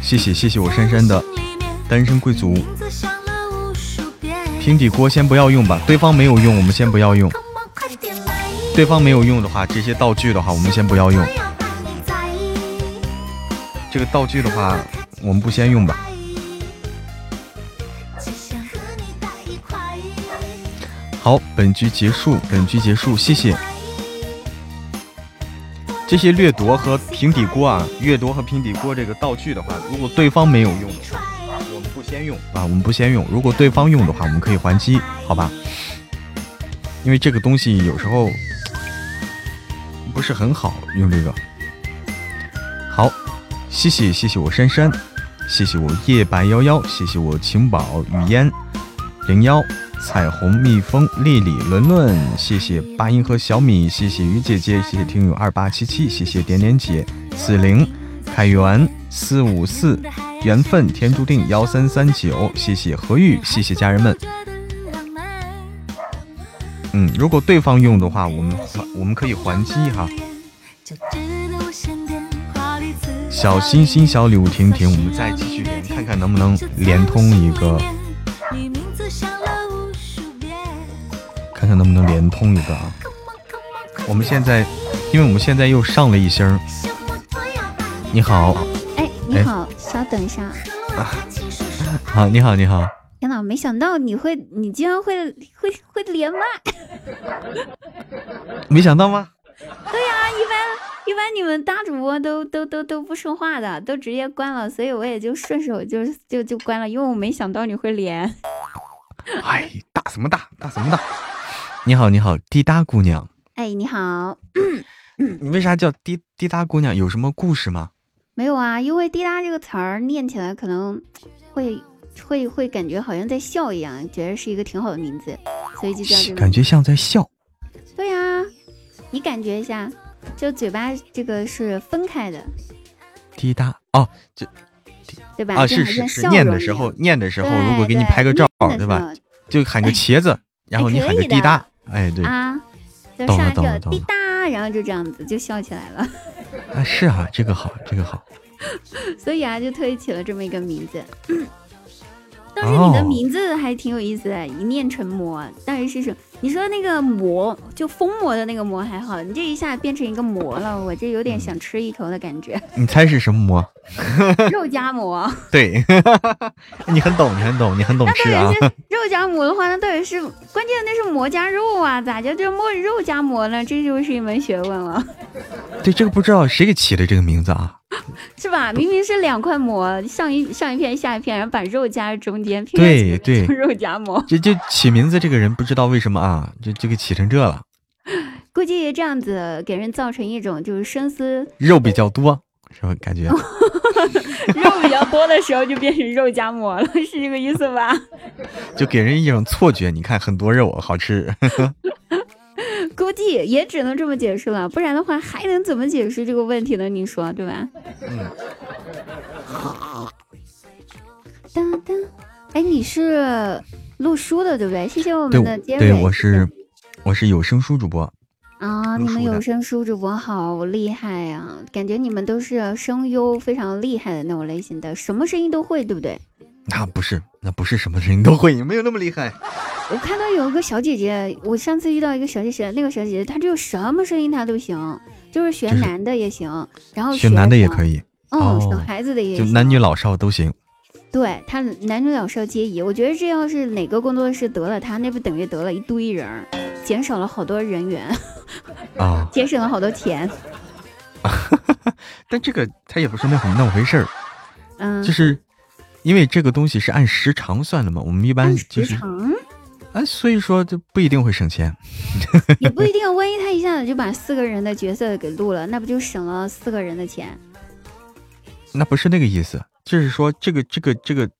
谢谢谢谢我珊珊的单身贵族，平底锅先不要用吧，对方没有用，我们先不要用。对方没有用的话，这些道具的话，我们先不要用。这个道具的话，我们不先用吧。好，本局结束，本局结束，谢谢。这些掠夺和平底锅啊，掠夺和平底锅这个道具的话，如果对方没有用，我们不先用啊，我们不先用。如果对方用的话，我们可以还击，好吧？因为这个东西有时候。不是很好用这个，好，谢谢谢谢我珊珊，谢谢我夜白夭夭，谢谢我晴宝雨烟零幺彩虹蜜蜂丽丽伦伦，谢谢八音和小米，谢谢鱼姐姐，谢谢听友二八七七，谢谢点点姐四零凯源四五四缘分天注定幺三三九，谢谢何玉，谢谢家人们。嗯，如果对方用的话，我们还我们可以还击哈。小心心小礼物停停，我们再继续连，看看能不能连通一个，看看能不能连通一个啊。我们现在，因为我们现在又上了一星。你好，哎，你好，稍等一下。好，你好，你好。天哪，没想到你会，你竟然会会会连麦，没想到吗？对呀，一般一般你们大主播都都都都不说话的，都直接关了，所以我也就顺手就就就关了，因为我没想到你会连。哎，大什么大？大什么大？你好，你好，滴答姑娘。哎，你好。你为啥叫滴滴答姑娘？有什么故事吗？没有啊，因为滴答这个词儿念起来可能会。会会感觉好像在笑一样，觉得是一个挺好的名字，所以就叫这个。感觉像在笑。对呀，你感觉一下，就嘴巴这个是分开的。滴答哦，就对吧？啊，是是是，念的时候念的时候，如果给你拍个照，对吧？就喊个茄子，然后你喊个滴答，哎对啊，懂了懂了。滴答，然后就这样子就笑起来了。啊，是啊，这个好，这个好。所以啊，就特意起了这么一个名字。但是你的名字还挺有意思的，一念成魔。但是是什？你说那个魔，就封魔的那个魔还好，你这一下变成一个魔了，我这有点想吃一口的感觉。你猜是什么魔？肉夹馍。对，你很懂，你很懂，你很懂吃啊。肉夹馍的话，那到底是关键？那是馍夹肉啊，咋就就馍肉夹馍呢？这就是一门学问了。对，这个不知道谁给起的这个名字啊？是吧？明明是两块馍，上一上一片下一片，然后把肉夹在中间，对对，肉夹馍。这就起名字这个人不知道为什么啊，就就给起成这了。估计这样子给人造成一种就是深思，肉比较多是吧？感觉 肉比较多的时候就变成肉夹馍了，是这个意思吧？就给人一种错觉，你看很多肉好吃。估计也只能这么解释了，不然的话还能怎么解释这个问题呢？你说对吧？嗯。当当，哎，你是录书的对不对？谢谢我们的杰瑞。对，我是我是有声书主播。啊，你们有声书主播好厉害呀！感觉你们都是声优非常厉害的那种类型的，什么声音都会，对不对？那不是，那不是什么声音都会，没有那么厉害。我看到有一个小姐姐，我上次遇到一个小姐姐，那个小姐姐她就什么声音她都行，就是选男的也行，然后选男的也可以，哦，小孩子的也行，就男女老少都行。对他男女老少皆宜，我觉得这要是哪个工作室得了他，那不等于得了一堆人，减少了好多人员啊，节省了好多钱。但这个他也不是那么那么回事儿，嗯，就是因为这个东西是按时长算的嘛，我们一般就是。哎，所以说就不一定会省钱，也不一定。万一他一下子就把四个人的角色给录了，那不就省了四个人的钱？那不是那个意思，就是说这个这个这个，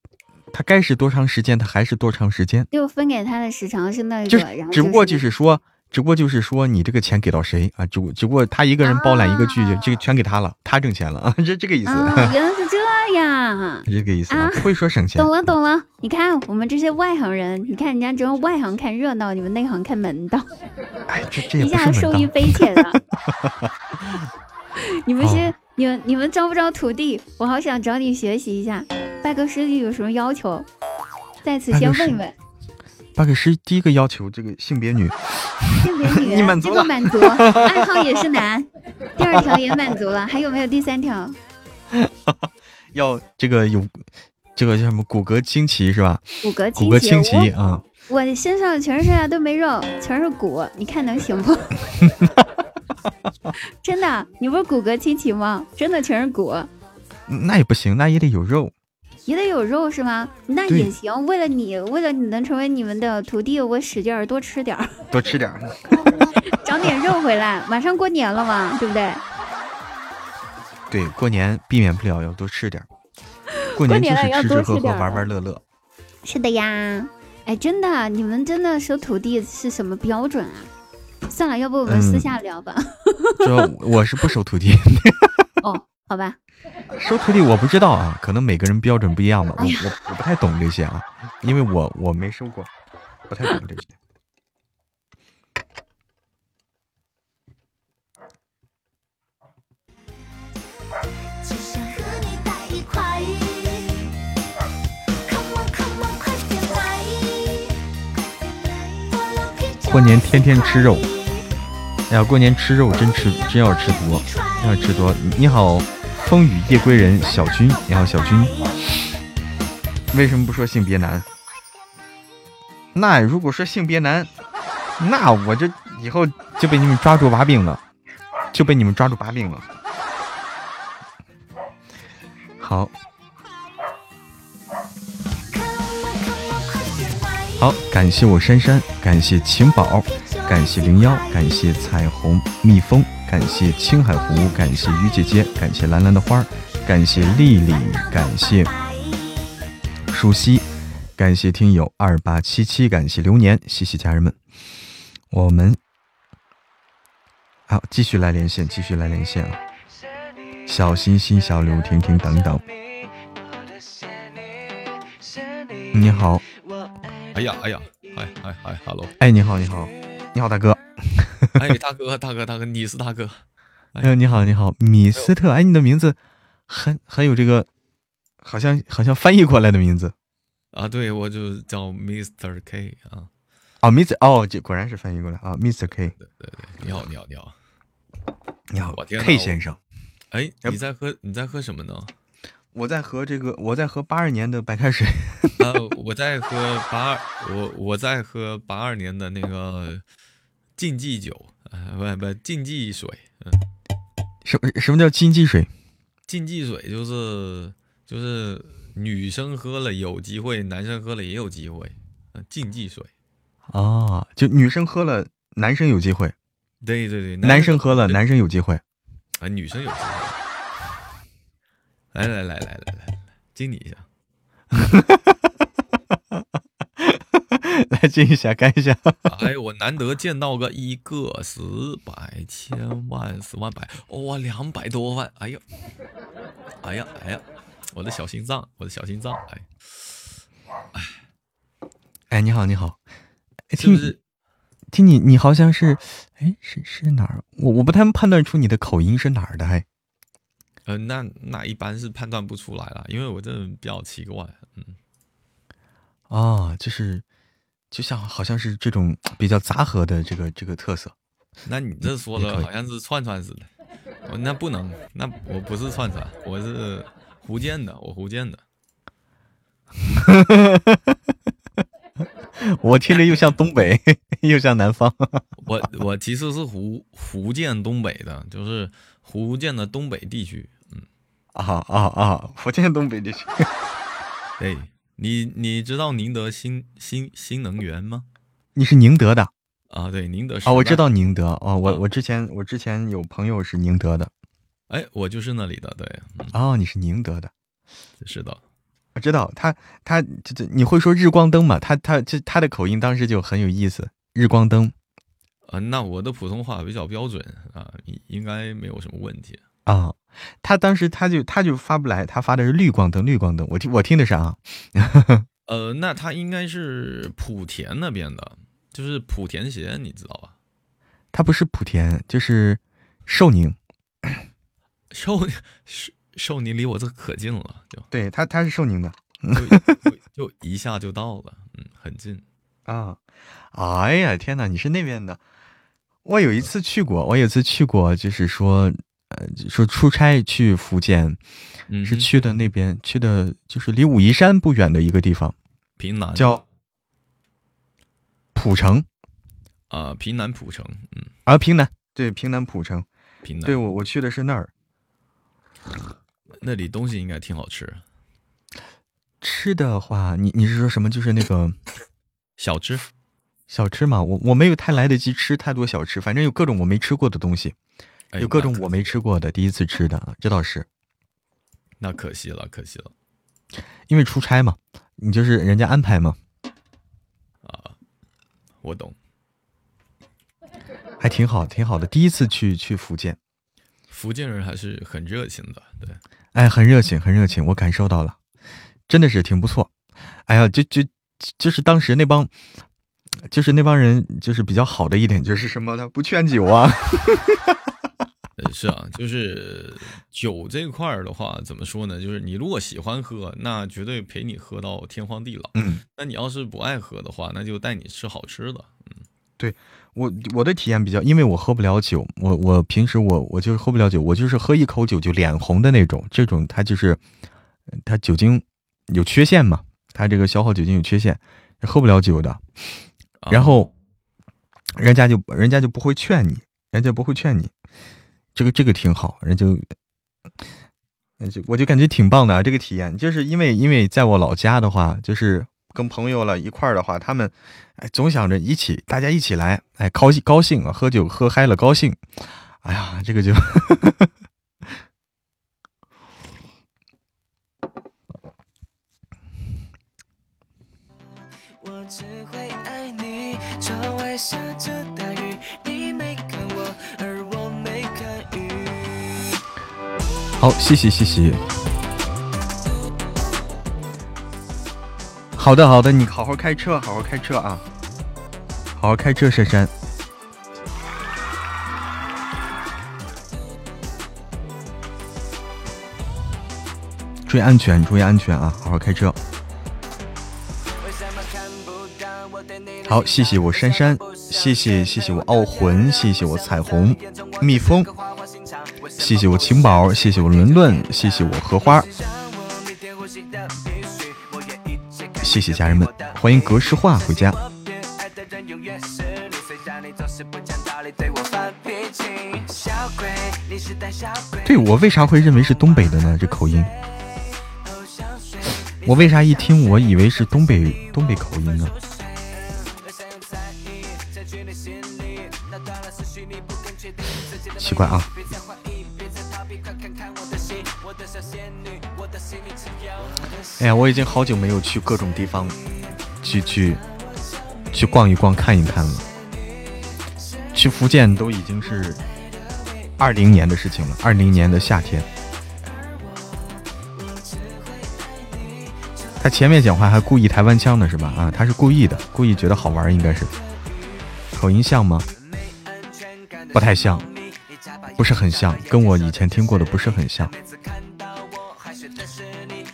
他该是多长时间，他还是多长时间，就分给他的时长是那个，就只不过就是说，只不过就是说你这个钱给到谁啊？只只不过他一个人包揽一个剧，这个全给他了，他挣钱了啊，这这个意思。原来是这。样，这个意思啊，会说省钱。懂了懂了，你看我们这些外行人，你看人家只有外行看热闹，你们内行看门道。哎，这这一下受益匪浅啊！你们是你们你们招不招徒弟？我好想找你学习一下。拜个师弟有什么要求？在此先问问。拜个师第一个要求这个性别女，性别女，你满足了，满足。爱好也是男。第二条也满足了，还有没有第三条？要这个有，这个叫什么骨骼惊奇是吧？骨骼骨骼惊奇啊！我身上全是啊，都没肉，全是骨，你看能行不？真的，你不是骨骼惊奇吗？真的全是骨，那也不行，那也得有肉，也得有肉是吗？那也行，为了你，为了你能成为你们的徒弟，我使劲儿多吃点儿，多吃点儿 长点肉回来。马上过年了嘛，对不对？对，过年避免不了要多吃点儿。过年就是吃吃喝喝玩玩乐乐。是的呀，哎，真的，你们真的收徒弟是什么标准啊？算了，要不我们私下聊吧。就我是不收徒弟。哦，好吧。收徒弟我不知道啊，可能每个人标准不一样吧。我我我不太懂这些啊，因为我我没收过，不太懂这些。过年天天吃肉，哎呀，过年吃肉真吃真要吃多，要吃多。你好，风雨夜归人小军，你好小军，为什么不说性别男？那如果说性别男，那我就以后就被你们抓住把柄了，就被你们抓住把柄了。好。好，感谢我珊珊，感谢晴宝，感谢零幺，感谢彩虹蜜蜂，感谢青海湖，感谢于姐姐，感谢蓝蓝的花，感谢丽丽，感谢舒西，感谢听友二八七七，感谢流年，谢谢家人们，我们好继续来连线，继续来连线啊！小心心、小刘婷婷等等，你好。哎呀哎呀，嗨嗨嗨，hello，哎你好你好你好大哥，哎大哥大哥大哥你是大哥，哎你好你好米斯特，哎你的名字很很有这个，好像好像翻译过来的名字啊，对我就叫 Mr K 啊，哦，Mr 哦，这果然是翻译过来啊，Mr K。对对对，你好你好你好你好，K 先生。哎，你在喝你在喝什么呢？我在喝这个，我在喝八二年的白开水。呃，我在喝八二，我我在喝八二年的那个禁忌酒，啊，不不禁忌水，嗯，什么什么叫禁忌水？禁忌水就是就是女生喝了有机会，男生喝了也有机会，嗯，禁忌水，哦，就女生喝了，男生有机会；对对对，男生喝了，男生有机会。啊，女生有机会。来来来来来来来，敬你一下。来敬一下，干一下。哎，我难得见到个一个十百千万十万百，哇、两百多万！哎呀，哎呀，哎呀，我的小心脏，我的小心脏，哎，哎，哎你好，你好，哎听是不是？听你，你好像是，哎，是是哪儿？我我不太判断出你的口音是哪儿的，还呃，那那一般是判断不出来了，因为我这人比较奇怪，嗯，啊，就是，就像好像是这种比较杂合的这个这个特色。那你这说的好像是串串似的，我那不能，那我不是串串，我是福建的，我福建的。我听着又像东北，又像南方。我我其实是福福建东北的，就是福建的东北地区。嗯，啊啊啊！福建东北地区。对 你你知道宁德新新新能源吗？你是宁德的啊，对，宁德啊？我知。道宁德哦，我啊我之前我之前有朋友是宁德的。哎，我就是那里的，对，嗯，哦，你是宁德的。是的。我知道他他这这你会说日光灯吗？他他这他的口音当时就很有意思，日光灯啊，那我的普通话比较标准啊，应应该没有什么问题。啊。他当时他就他就发不来，他发的是绿光灯，绿光灯。我听我听的是啊，呃，那他应该是莆田那边的，就是莆田鞋，你知道吧？他不是莆田，就是寿宁。寿寿寿宁离我这可近了，就对他他是寿宁的就 就就一下就到了，嗯，很近。啊。哎呀天哪，你是那边的？我有一次去过，我有一次去过，就是说呃说出差去福建，嗯，是去的那边，去的就是离武夷山不远的一个地方，平南叫浦城。啊、平南浦城，嗯，啊，平南，对，平南浦城，平南对我我去的是那儿，那里东西应该挺好吃，吃的话，你你是说什么？就是那个 小吃小吃嘛？我我没有太来得及吃太多小吃，反正有各种我没吃过的东西，哎有各种我没吃过的，第一次吃的，这倒是那可惜了，可惜了因为出差嘛，你就是人家安排嘛，啊！我懂，还挺好，挺好的。第一次去去福建，福建人还是很热情的，对，哎，很热情，很热情，我感受到了，真的是挺不错。哎呀，就就就是当时那帮，就是那帮人，就是比较好的一点就是什么，呢不劝酒啊。呃，是啊，就是酒这块儿的话，怎么说呢？就是你如果喜欢喝，那绝对陪你喝到天荒地老。嗯，那你要是不爱喝的话，那就带你吃好吃的。嗯，对我我的体验比较，因为我喝不了酒，我我平时我我就是喝不了酒，我就是喝一口酒就脸红的那种，这种它就是它酒精有缺陷嘛，它这个消耗酒精有缺陷，喝不了酒的。啊然后人家就人家就不会劝你，人家不会劝你，这个这个挺好，人就。就我就感觉挺棒的啊，这个体验，就是因为因为在我老家的话，就是跟朋友了一块儿的话，他们哎总想着一起，大家一起来，哎高兴高兴啊，喝酒喝嗨了高兴，哎呀，这个就我只会爱你。窗外下着大雨，你没看我，而好，谢谢谢谢。好的好的，你好好开车，好好开车啊，好好开车，珊珊。注意安全，注意安全啊！好好开车。好，谢谢我珊珊，谢谢谢谢我傲魂，谢谢我彩虹蜜蜂，谢谢我晴宝，谢谢我伦伦，谢谢我荷花，谢谢家人们，欢迎格式化回家。对我为啥会认为是东北的呢？这口音，我为啥一听我以为是东北东北口音呢？奇怪啊！哎呀，我已经好久没有去各种地方去去去逛一逛、看一看了。去福建都已经是二零年的事情了，二零年的夏天。他前面讲话还故意台湾腔呢，是吧？啊，他是故意的，故意觉得好玩，应该是。口音像吗？不太像，不是很像，跟我以前听过的不是很像。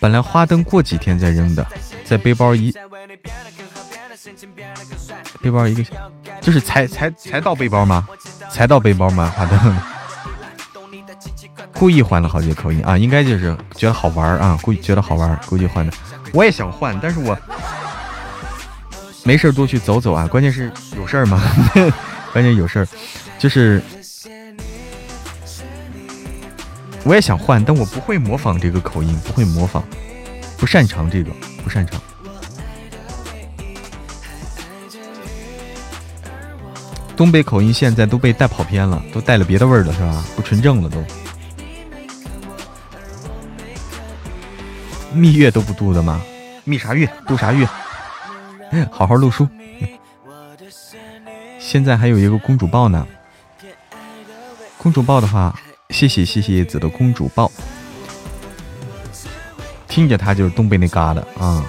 本来花灯过几天再扔的，在背包一，背包一个，就是才才才到背包吗？才到背包吗？花灯故意换了好几个口音啊，应该就是觉得好玩啊，故意觉得好玩，估计换的。我也想换，但是我没事多去走走啊。关键是有事儿吗？关键有事儿，就是我也想换，但我不会模仿这个口音，不会模仿，不擅长这个，不擅长。东北口音现在都被带跑偏了，都带了别的味儿了，是吧？不纯正了都。蜜月都不度的吗？蜜啥月？度啥月？好好录书。现在还有一个公主抱呢。公主抱的话，谢谢谢谢叶子的公主抱。听着，他就是东北那嘎的啊。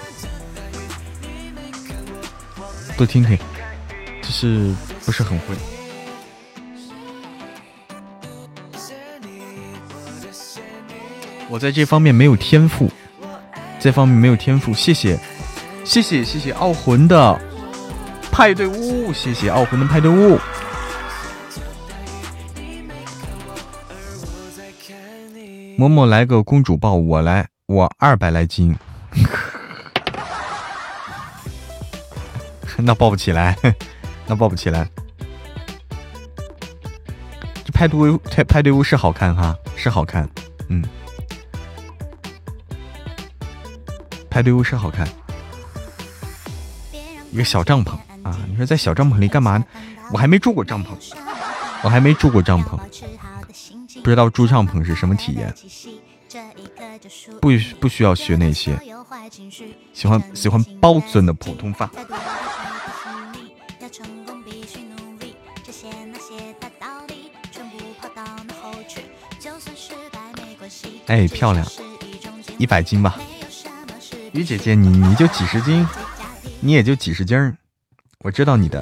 多听听，就是不是很会。我在这方面没有天赋。这方面没有天赋，谢谢，谢谢，谢谢傲魂的派对屋，谢谢傲魂的派对屋。嬷嬷来个公主抱，我来，我二百来斤，那抱不起来，那抱不起来。这派对，派派对屋是好看哈，是好看，嗯。派对屋是好看，一个小帐篷啊！你说在小帐篷里干嘛呢？我还没住过帐篷，我还没住过帐篷，不知道住帐篷是什么体验。不不需要学那些，喜欢喜欢包尊的普通话。哎，漂亮，一百斤吧。雨姐姐，你你就几十斤，你也就几十斤儿，我知道你的。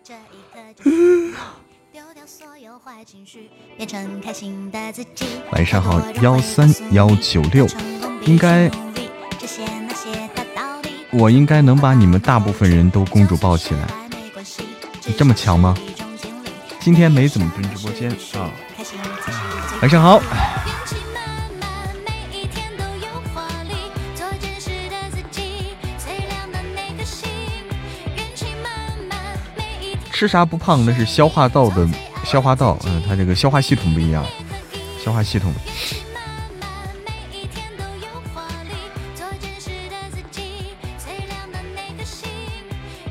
晚上好，幺三幺九六，应该，我应该能把你们大部分人都公主抱起来。你这么强吗？今天没怎么蹲直播间啊，晚上好。吃啥不胖？那是消化道的消化道，嗯，它这个消化系统不一样，消化系统。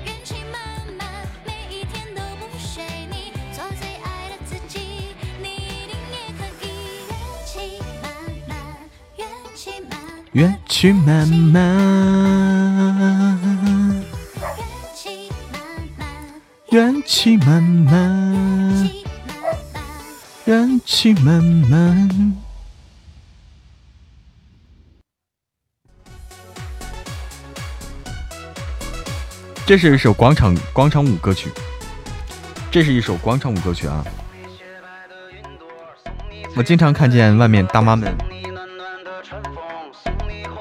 运气满满，每一天都不。做最爱的自己，你一定也可以。气满满，气满满。缘起慢慢，缘起慢慢。这是一首广场广场舞歌曲，这是一首广场舞歌曲啊！我经常看见外面大妈们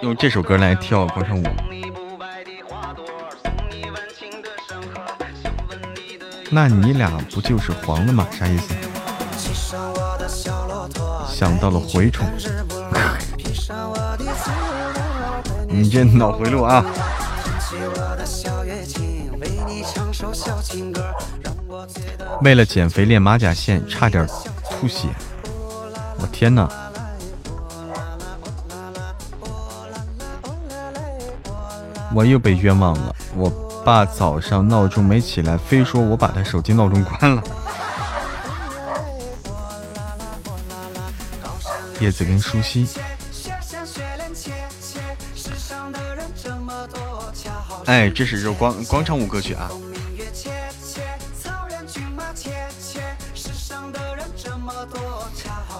用这首歌来跳广场舞。那你俩不就是黄了吗？啥意思？想到了蛔虫，你这脑回路啊！为了减肥练马甲线，差点吐血！我天哪！我又被冤枉了。我爸早上闹钟没起来，非说我把他手机闹钟关了。叶子跟舒希。哎，这是首广广场舞歌曲啊！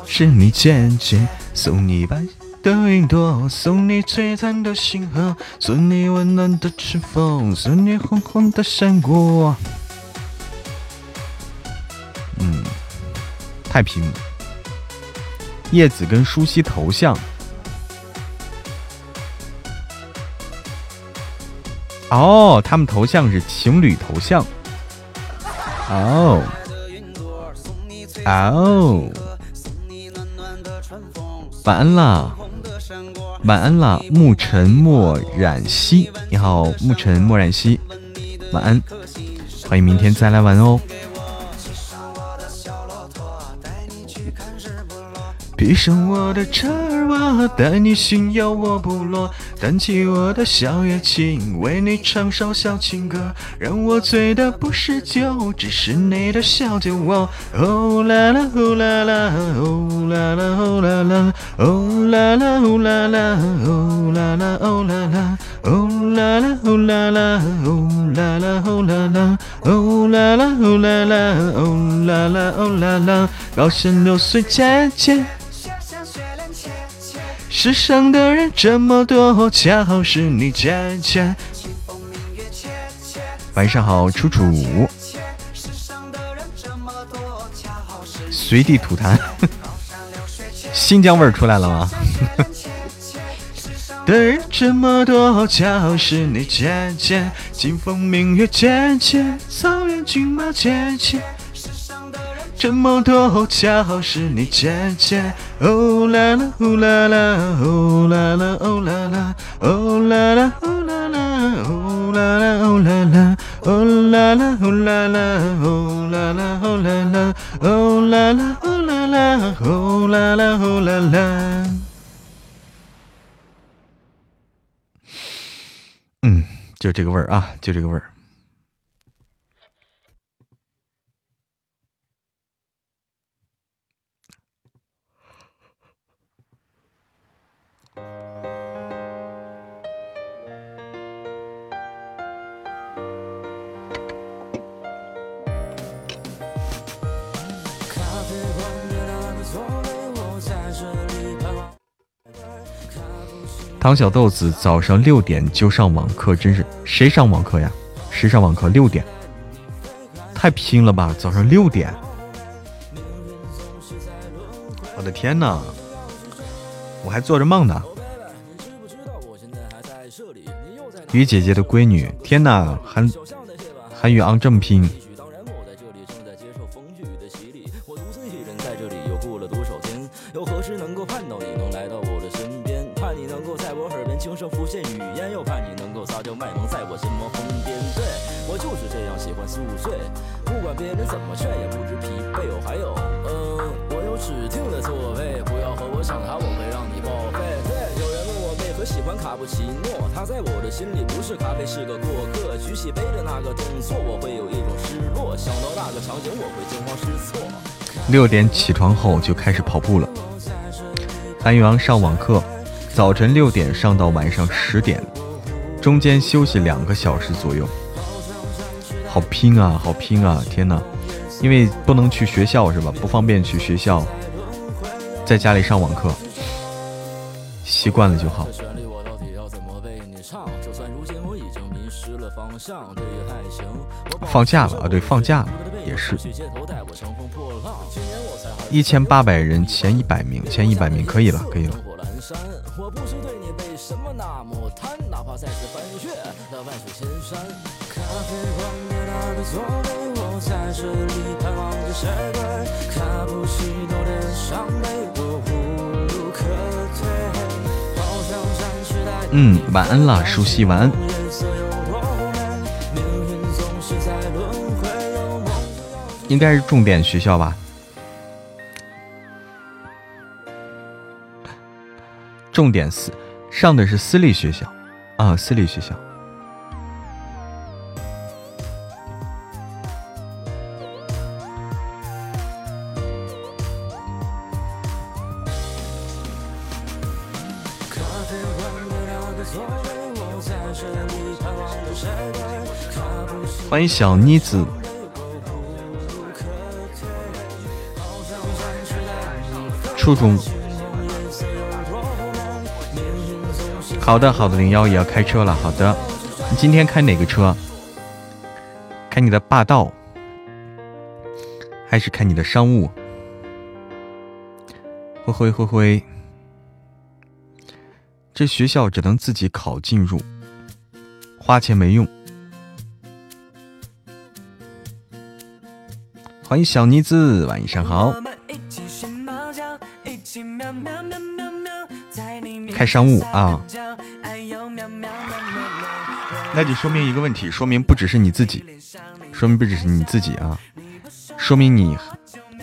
是你姐姐送你白的云朵，送你璀璨的星河，送你温暖的春风，送你红红的山果。嗯，太平。叶子跟舒希头像。哦，他们头像是情侣头像。哦，哦，晚安啦，晚安啦，沐尘莫染兮。你好，沐尘莫染兮，晚安，欢迎明天再来玩哦。披上我的车儿我带你巡游我部落，弹起我的小乐琴，为你唱首小情歌。让我醉的不是酒，只是你的小酒窝。哦啦啦，哦啦啦，哦啦啦，哦啦啦，哦啦啦，哦啦啦，哦啦啦，哦啦啦，哦啦啦，哦啦啦，哦啦啦，哦啦啦，哦啦啦，哦啦啦，哦啦啦，哦啦啦，高兴六岁姐姐。世上的人这么多，恰好是你姐姐。晚上好，楚楚。随地吐痰，新疆味儿出来了吗？的人这么多，恰好是你姐姐。金风明月姐姐，草原骏马姐姐。这么多，恰好是你姐姐。哦啦啦，哦啦啦，哦啦啦，哦啦啦，哦啦啦，哦啦啦，哦啦啦，哦啦啦，哦啦啦，哦啦啦，哦啦啦，哦啦啦，哦啦啦，哦啦啦，哦啦啦，哦啦啦。嗯，就这个味儿啊，就这个味儿。唐小豆子早上六点就上网课，真是谁上网课呀？谁上网课？六点，太拼了吧！早上六点，我的天哪！我还做着梦呢。雨姐姐的闺女，天哪，韩韩宇昂这么拼。六点起床后就开始跑步了。韩宇昂上网课，早晨六点上到晚上十点，中间休息两个小时左右。好拼啊，好拼啊！天哪，因为不能去学校是吧？不方便去学校，在家里上网课，习惯了就好。放假了啊，对，放假了也是。一千八百人，前一百名，前一百名可以了，可以了。嗯，晚安了，熟悉，晚安。应该是重点学校吧？重点私上的是私立学校啊，私立学校。欢迎小妮子，初中。好的，好的，零幺也要开车了。好的，你今天开哪个车？开你的霸道，还是开你的商务？灰灰灰灰，这学校只能自己考进入，花钱没用。欢迎小妮子，晚上好。开商务啊，那就说明一个问题，说明不只是你自己，说明不只是你自己啊，说明你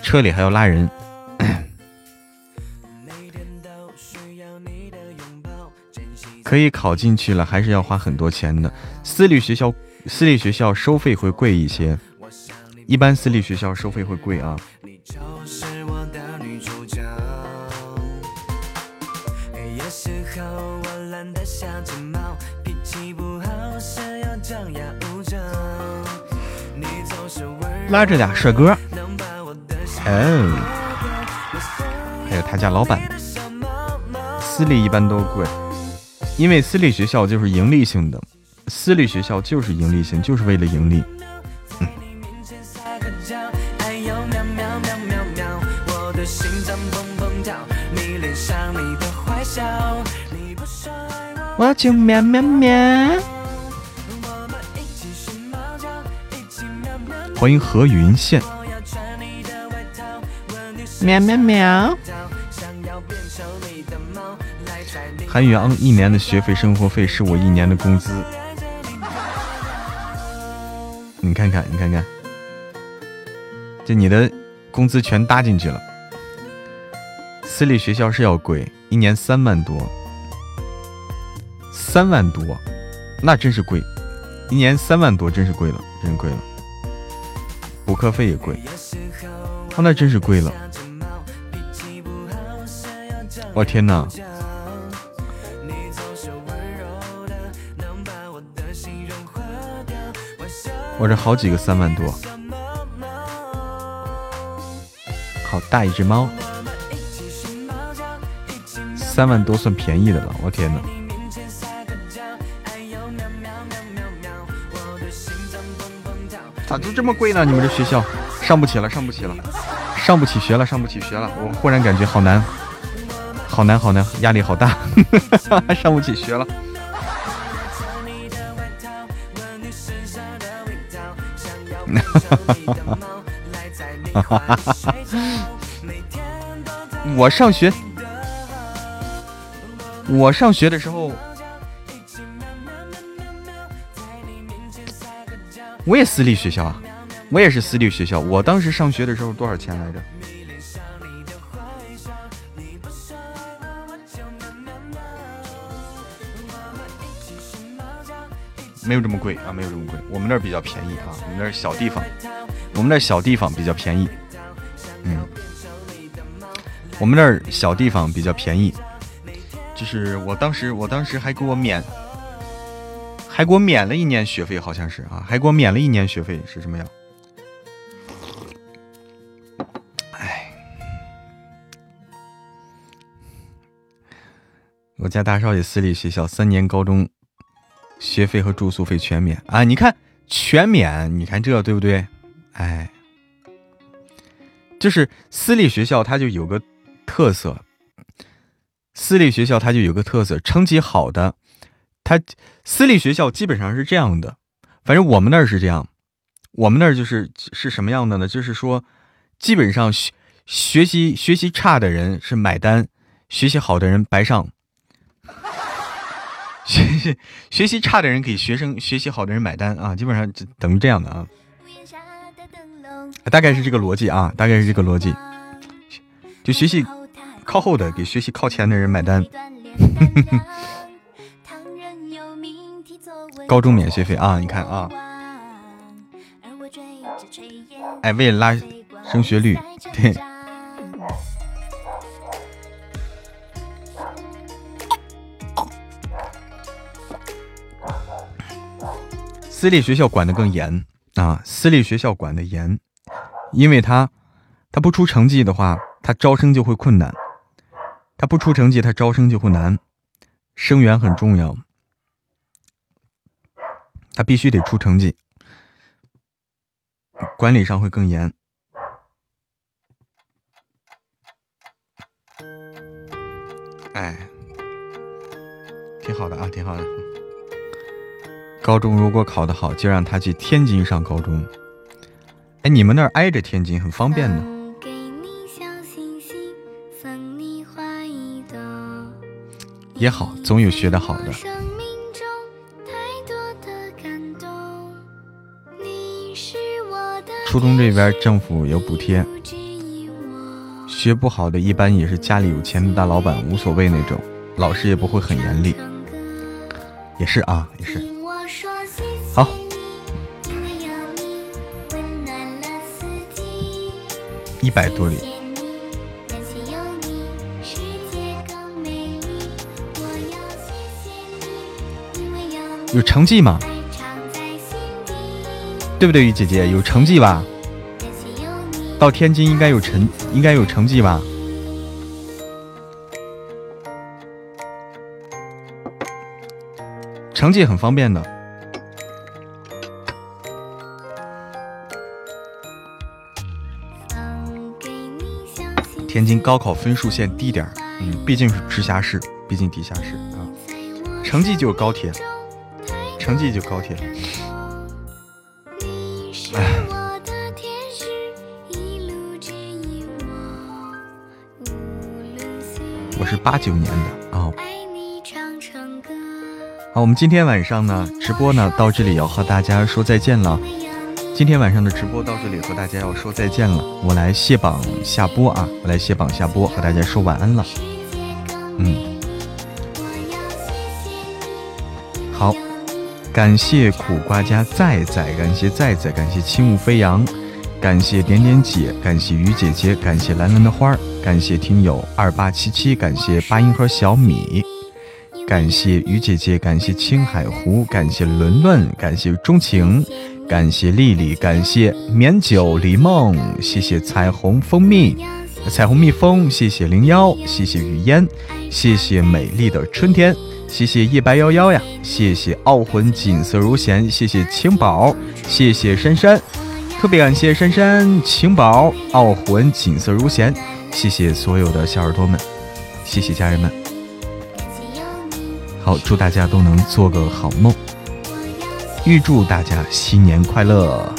车里还要拉人。可以考进去了，还是要花很多钱的。私立学校，私立学校收费会贵一些。一般私立学校收费会贵啊。拉着俩帅哥，哦，还有他家老板。私立一般都贵，因为私立学校就是盈利性的，私立学校就是盈利性，就是为了盈利。我就喵喵喵！欢迎何云羡，喵喵喵！韩宇昂一年的学费、生活费是我一年的工资。你看看，你看看，这你的工资全搭进去了。私立学校是要贵，一年三万多。三万多，那真是贵，一年三万多，真是贵了，真贵了。补课费也贵，哦，那真是贵了。我天哪！我这好几个三万多，好大一只猫，三万多算便宜的了。我天哪！咋就这么贵呢？你们这学校上不起了，上不起了，上不起学了，上不起学了。我忽然感觉好难，好难，好难，压力好大，上不起学了。我上学，我上学的时候。我也私立学校啊，我也是私立学校。我当时上学的时候多少钱来着？没有这么贵啊，没有这么贵。我们那儿比较便宜啊，我们那儿小地方，我们那儿小地方比较便宜。嗯，我们那儿小地方比较便宜，就是我当时，我当时还给我免，还给我免了一年学费，好像是啊，还给我免了一年学费，是什么呀？哎，我家大少爷私立学校三年高中学费和住宿费全免啊！你看全免，你看这对不对？哎，就是私立学校，它就有个特色。私立学校它就有个特色，成绩好的，它私立学校基本上是这样的，反正我们那儿是这样，我们那儿就是是什么样的呢？就是说，基本上学学习学习差的人是买单，学习好的人白上。学习学习差的人给学生学习好的人买单啊，基本上就等于这样的啊，大概是这个逻辑啊，大概是这个逻辑，就学习。靠后的给学习靠前的人买单。高中免学费啊，你看啊。哎，为了拉升学率，对。私立学校管的更严啊，私立学校管的严，因为他他不出成绩的话，他招生就会困难。他不出成绩，他招生就会难。生源很重要，他必须得出成绩，管理上会更严。哎，挺好的啊，挺好的。高中如果考得好，就让他去天津上高中。哎，你们那儿挨着天津，很方便的。也好，总有学得好的。初中这边政府有补贴，学不好的一般也是家里有钱的大老板，无所谓那种，老师也不会很严厉。也是啊，也是。好，一百多里。有成绩吗？对不对，雨姐姐有成绩吧？到天津应该有成，应该有成绩吧？成绩很方便的。天津高考分数线低点，嗯，毕竟是直辖市，毕竟地下市啊。成绩就高铁。成绩就高铁。是八九年的啊。好，我们今天晚上呢，直播呢到这里要和大家说再见了。今天晚上的直播到这里和大家要说再见了，我来卸榜下播啊，我来卸榜下播，和大家说晚安了。嗯。好感谢苦瓜家在在，感谢在在，感谢轻舞飞扬，感谢点点姐，感谢雨姐姐，感谢蓝蓝的花儿，感谢听友二八七七，感谢八音盒小米，感谢雨姐姐，感谢青海湖，感谢伦伦，感谢钟情，感谢丽丽，感谢绵酒李梦，谢谢彩虹蜂蜜，彩虹蜜蜂，谢谢零幺，谢谢雨烟，谢谢美丽的春天。谢谢夜白幺幺呀，谢谢傲魂锦瑟如弦，谢谢青宝，谢谢珊珊，特别感谢珊珊、青宝、傲魂锦瑟如弦，谢谢所有的小耳朵们，谢谢家人们。好，祝大家都能做个好梦，预祝大家新年快乐。